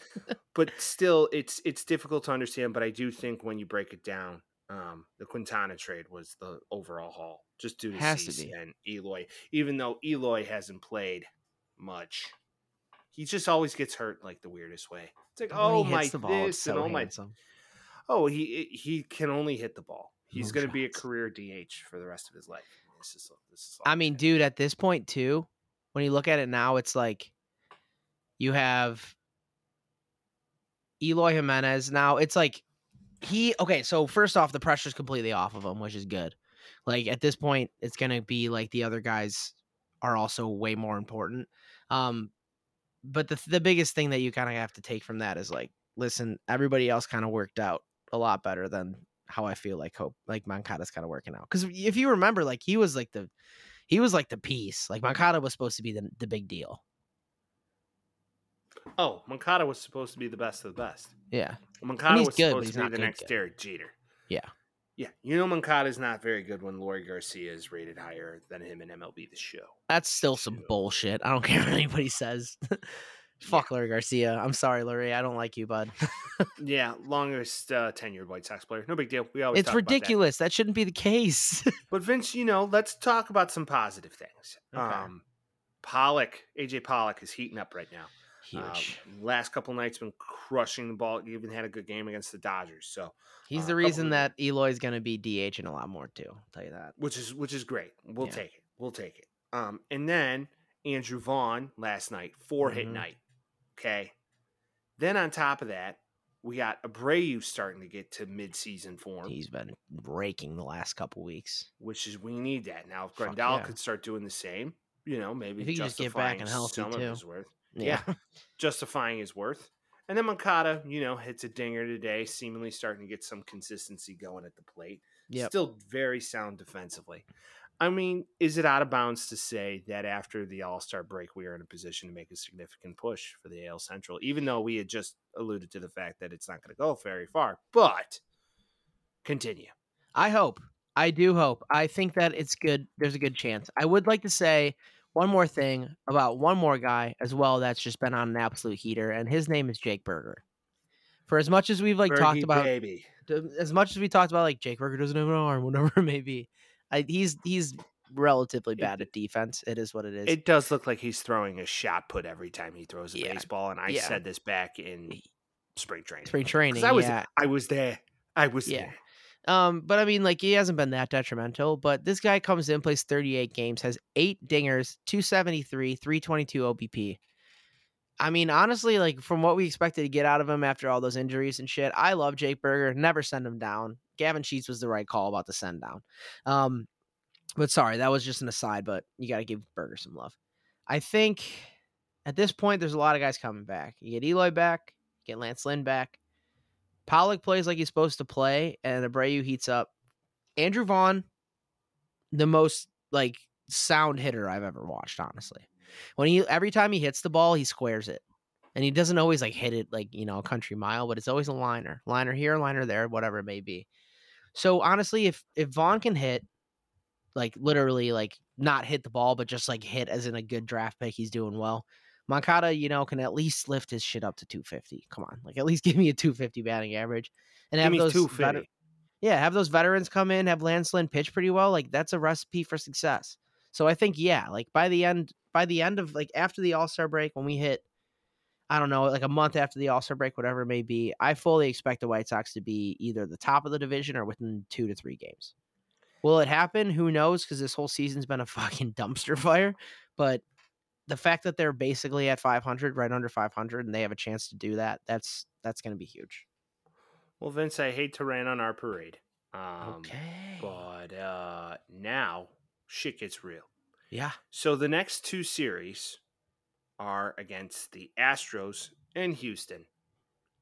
but still it's it's difficult to understand but i do think when you break it down um the quintana trade was the overall haul just due to Has to be. and eloy even though eloy hasn't played much he just always gets hurt like the weirdest way it's like But oh my the ball, this and so oh my. Oh, he he can only hit the ball. He's going to be a career DH for the rest of his life. This is this is. I mean, dude, at this point too, when you look at it now, it's like you have Eloy Jimenez. Now it's like he okay. So first off, the pressure's completely off of him, which is good. Like at this point, it's gonna be like the other guys are also way more important. Um, but the the biggest thing that you kind of have to take from that is like, listen, everybody else kind of worked out a lot better than how I feel like hope like Moncada's kind of working out. Because if you remember, like he was like the he was like the piece. Like Moncada was supposed to be the the big deal. Oh, Moncada was supposed to be the best of the best. Yeah. Moncada was good, supposed to be the next good. Derek Jeter. Yeah. Yeah, you know Moncada's not very good when Leury Garcia is rated higher than him in MLB The Show. That's still some bullshit. I don't care what anybody says. Fuck Leury Garcia. I'm sorry, Larry. I don't like you, bud. Yeah, longest uh, tenured White Sox player. No big deal. We always it's about that. ridiculous. That. shouldn't be the case. But Vince, you know, let's talk about some positive things. Okay. Um, Pollock, AJ Pollock is heating up right now. Huge. Um, last couple nights been crushing the ball. He even had a good game against the Dodgers. So, He's uh, the reason that Eloy's going to be DH and a lot more too. I'll tell you that. which is which is great. We'll Yeah. take it. We'll take it. Um, and then Andrew Vaughn last night, 4 hit Mhm. night. Okay. Then on top of that, we got Abreu starting to get to mid-season form, He's been raking the last couple weeks. which is we need that now. If Grandal yeah. could start doing the same, you know, maybe If he just get back and healthy, some too. of his worth. Yeah. Yeah. justifying his worth. And then Moncada, you know, hits a dinger today, seemingly starting to get some consistency going at the plate. Yep. Still very sound defensively. I mean, is it out of bounds to say that after the All Star break, we are in a position to make a significant push for the AL Central, even though we had just alluded to the fact that it's not going to go very far? But continue. I hope. I do hope. I think that it's good. There's a good chance. I would like to say one more thing about one more guy as well that's just been on an absolute heater, and his name is Jake Burger. For as much as we've like talked about, baby. as much as we talked about, like Jake Burger doesn't have an arm, whatever it may be, I, he's he's relatively bad at defense. It is what it is. It does look like he's throwing a shot put every time he throws a Yeah. baseball, and I Yeah. said this back in spring training. Spring training, I was yeah. I was there. I was Yeah. there. Um, but I mean, like he hasn't been that detrimental. But this guy comes in, plays 38 games, has eight dingers, 273, 322 OBP. I mean, honestly, like from what we expected to get out of him after all those injuries and shit, I love Jake Burger. Never send him down. Gavin Sheets was the right call about the send down. Um, but sorry, that was just an aside. But you got to give Burger some love. I think at this point, there's a lot of guys coming back. You get Eloy back, get Lance Lynn back. Pollock plays like he's supposed to play, and Abreu heats up. Andrew Vaughn, the most like sound hitter I've ever watched, honestly. When he every time he hits the ball, he squares it. And he doesn't always like hit it like, you know, a country mile, but it's always a liner. Liner here, liner there, whatever it may be. So honestly, if if Vaughn can hit, like literally like not hit the ball, but just like hit as in a good draft pick, he's doing well. Moncada, you know, can at least lift his shit up to 250. Come on, like at least give me a 250 batting average, and have those veter- yeah, have those veterans come in, have Lance Lynn pitch pretty well. Like that's a recipe for success. So I think yeah, like by the end, by the end of like after the All Star break, when we hit, I don't know, like a month after the All Star break, whatever it may be, I fully expect the White Sox to be either the top of the division or within two to three games. Will it happen? Who knows? Because this whole season's been a fucking dumpster fire. But the fact that they're basically at 500, right under 500, and they have a chance to do that, that's that's going to be huge. Well, Vince, I hate to rain on our parade. Um, okay. But uh, now shit gets real. Yeah. So the next two series are against the Astros in Houston,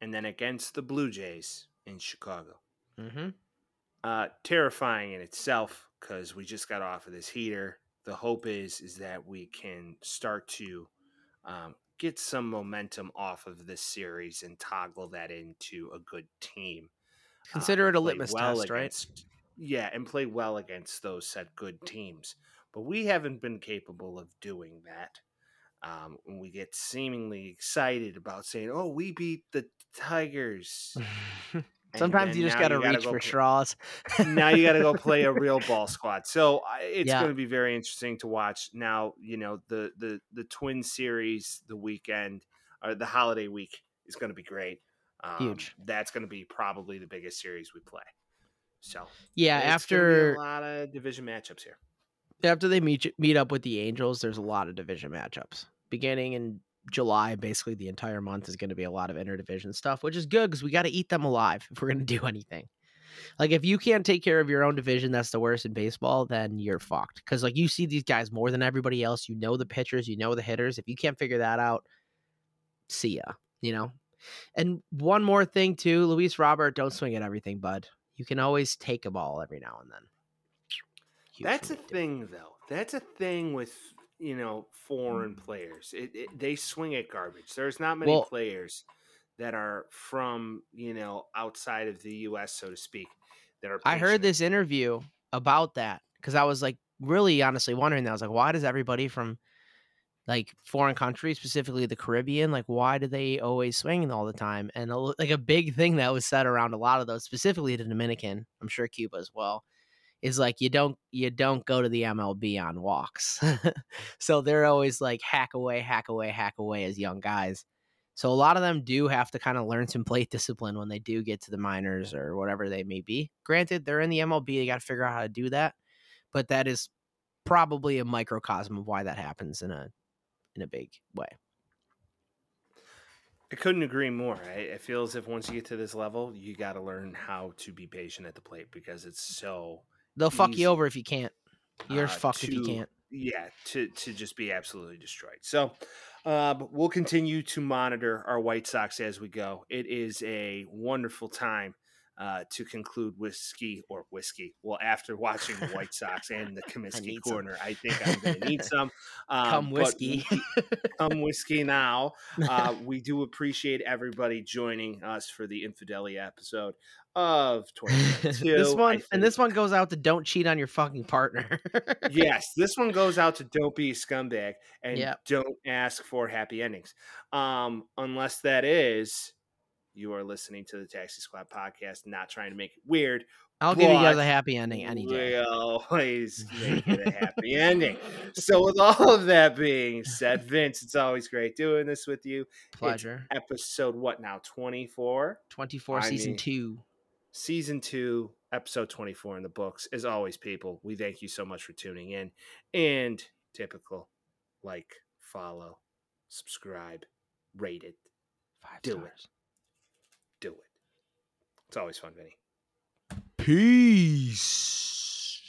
and then against the Blue Jays in Chicago. Mm-hmm. Uh, terrifying in itself because we just got off of this heater. The hope is is that we can start to um, get some momentum off of this series and toggle that into a good team. uh, Consider and it a litmus well test, right? Yeah, and play well against those set good teams. But we haven't been capable of doing that. Um, when we get seemingly excited about saying, "Oh, we beat the Tigers," Sometimes you just got to reach go for straws. now you got to go play a real ball squad. So it's Yeah. going to be very interesting to watch. Now you know the the the Twin Series, the weekend or the holiday week is going to be great. Um, Huge. That's going to be probably the biggest series we play. So yeah. it's gonna be After a lot of division matchups here. after they meet meet up with the Angels, there's a lot of division matchups. Beginning in July, basically the entire month is going to be a lot of interdivision stuff, which is good because we got to eat them alive if we're going to do anything. Like if you can't take care of your own division, that's the worst in baseball. Then you're fucked. Because like you see these guys more than everybody else. You know the pitchers, you know the hitters. If you can't figure that out, see ya. You know. And one more thing too, Luis Robert, don't swing at everything, bud. You can always take a ball every now and then. Huge That's a thing, though. That's a thing with you know Mm. foreign players. It, it, they swing at garbage. There's not many Well- players that are from you know outside of the U.S. so to speak. That are. I heard this interview about that because I was like really honestly wondering that. I was like, why does everybody from like foreign countries, specifically the Caribbean, like why do they always swing all the time? And a, like a big thing that was said around a lot of those, specifically the Dominican, I'm sure Cuba as well, is like you don't you don't go to the MLB on walks. so they're always like hack away, hack away, hack away as young guys. So a lot of them do have to kind of learn some plate discipline when they do get to the minors or whatever they may be. Granted, they're in the MLB, they got to figure out how to do that, but that is probably a microcosm of why that happens in a in a big way. I couldn't agree more. I, I feel as if once you get to this level, you got to learn how to be patient at the plate because it's so They'll fuck Easy. you over if you can't. You're uh, fucked if you can't. yeah to to just be absolutely destroyed so um, we'll continue to monitor our white sox as we go it is a wonderful time uh, to conclude whiskey or whiskey well after watching the white sox and the comiskey need some. corner i think i'm gonna need some um, Come whiskey. we- come whiskey now uh, we do appreciate everybody joining us for the infidelity episode of 2022 this one and this one goes out to don't cheat on your fucking partner. yes, this one goes out to don't be a scumbag and Yep. don't ask for happy endings. Um, unless that is you are listening to the Taxi Squad podcast, not trying to make it weird. I'll give you guys a happy ending any day. We always make it a happy ending. So, with all of that being said, Vince, it's always great doing this with you. Pleasure. Episode what now? Twenty four. 24 I season mean- 2. season two, episode 24 in the books. As always, people, we thank you so much for tuning in. And typical, like, follow, subscribe, rate it, 5 Do stars. do it. It's always fun, Vinny. Peace.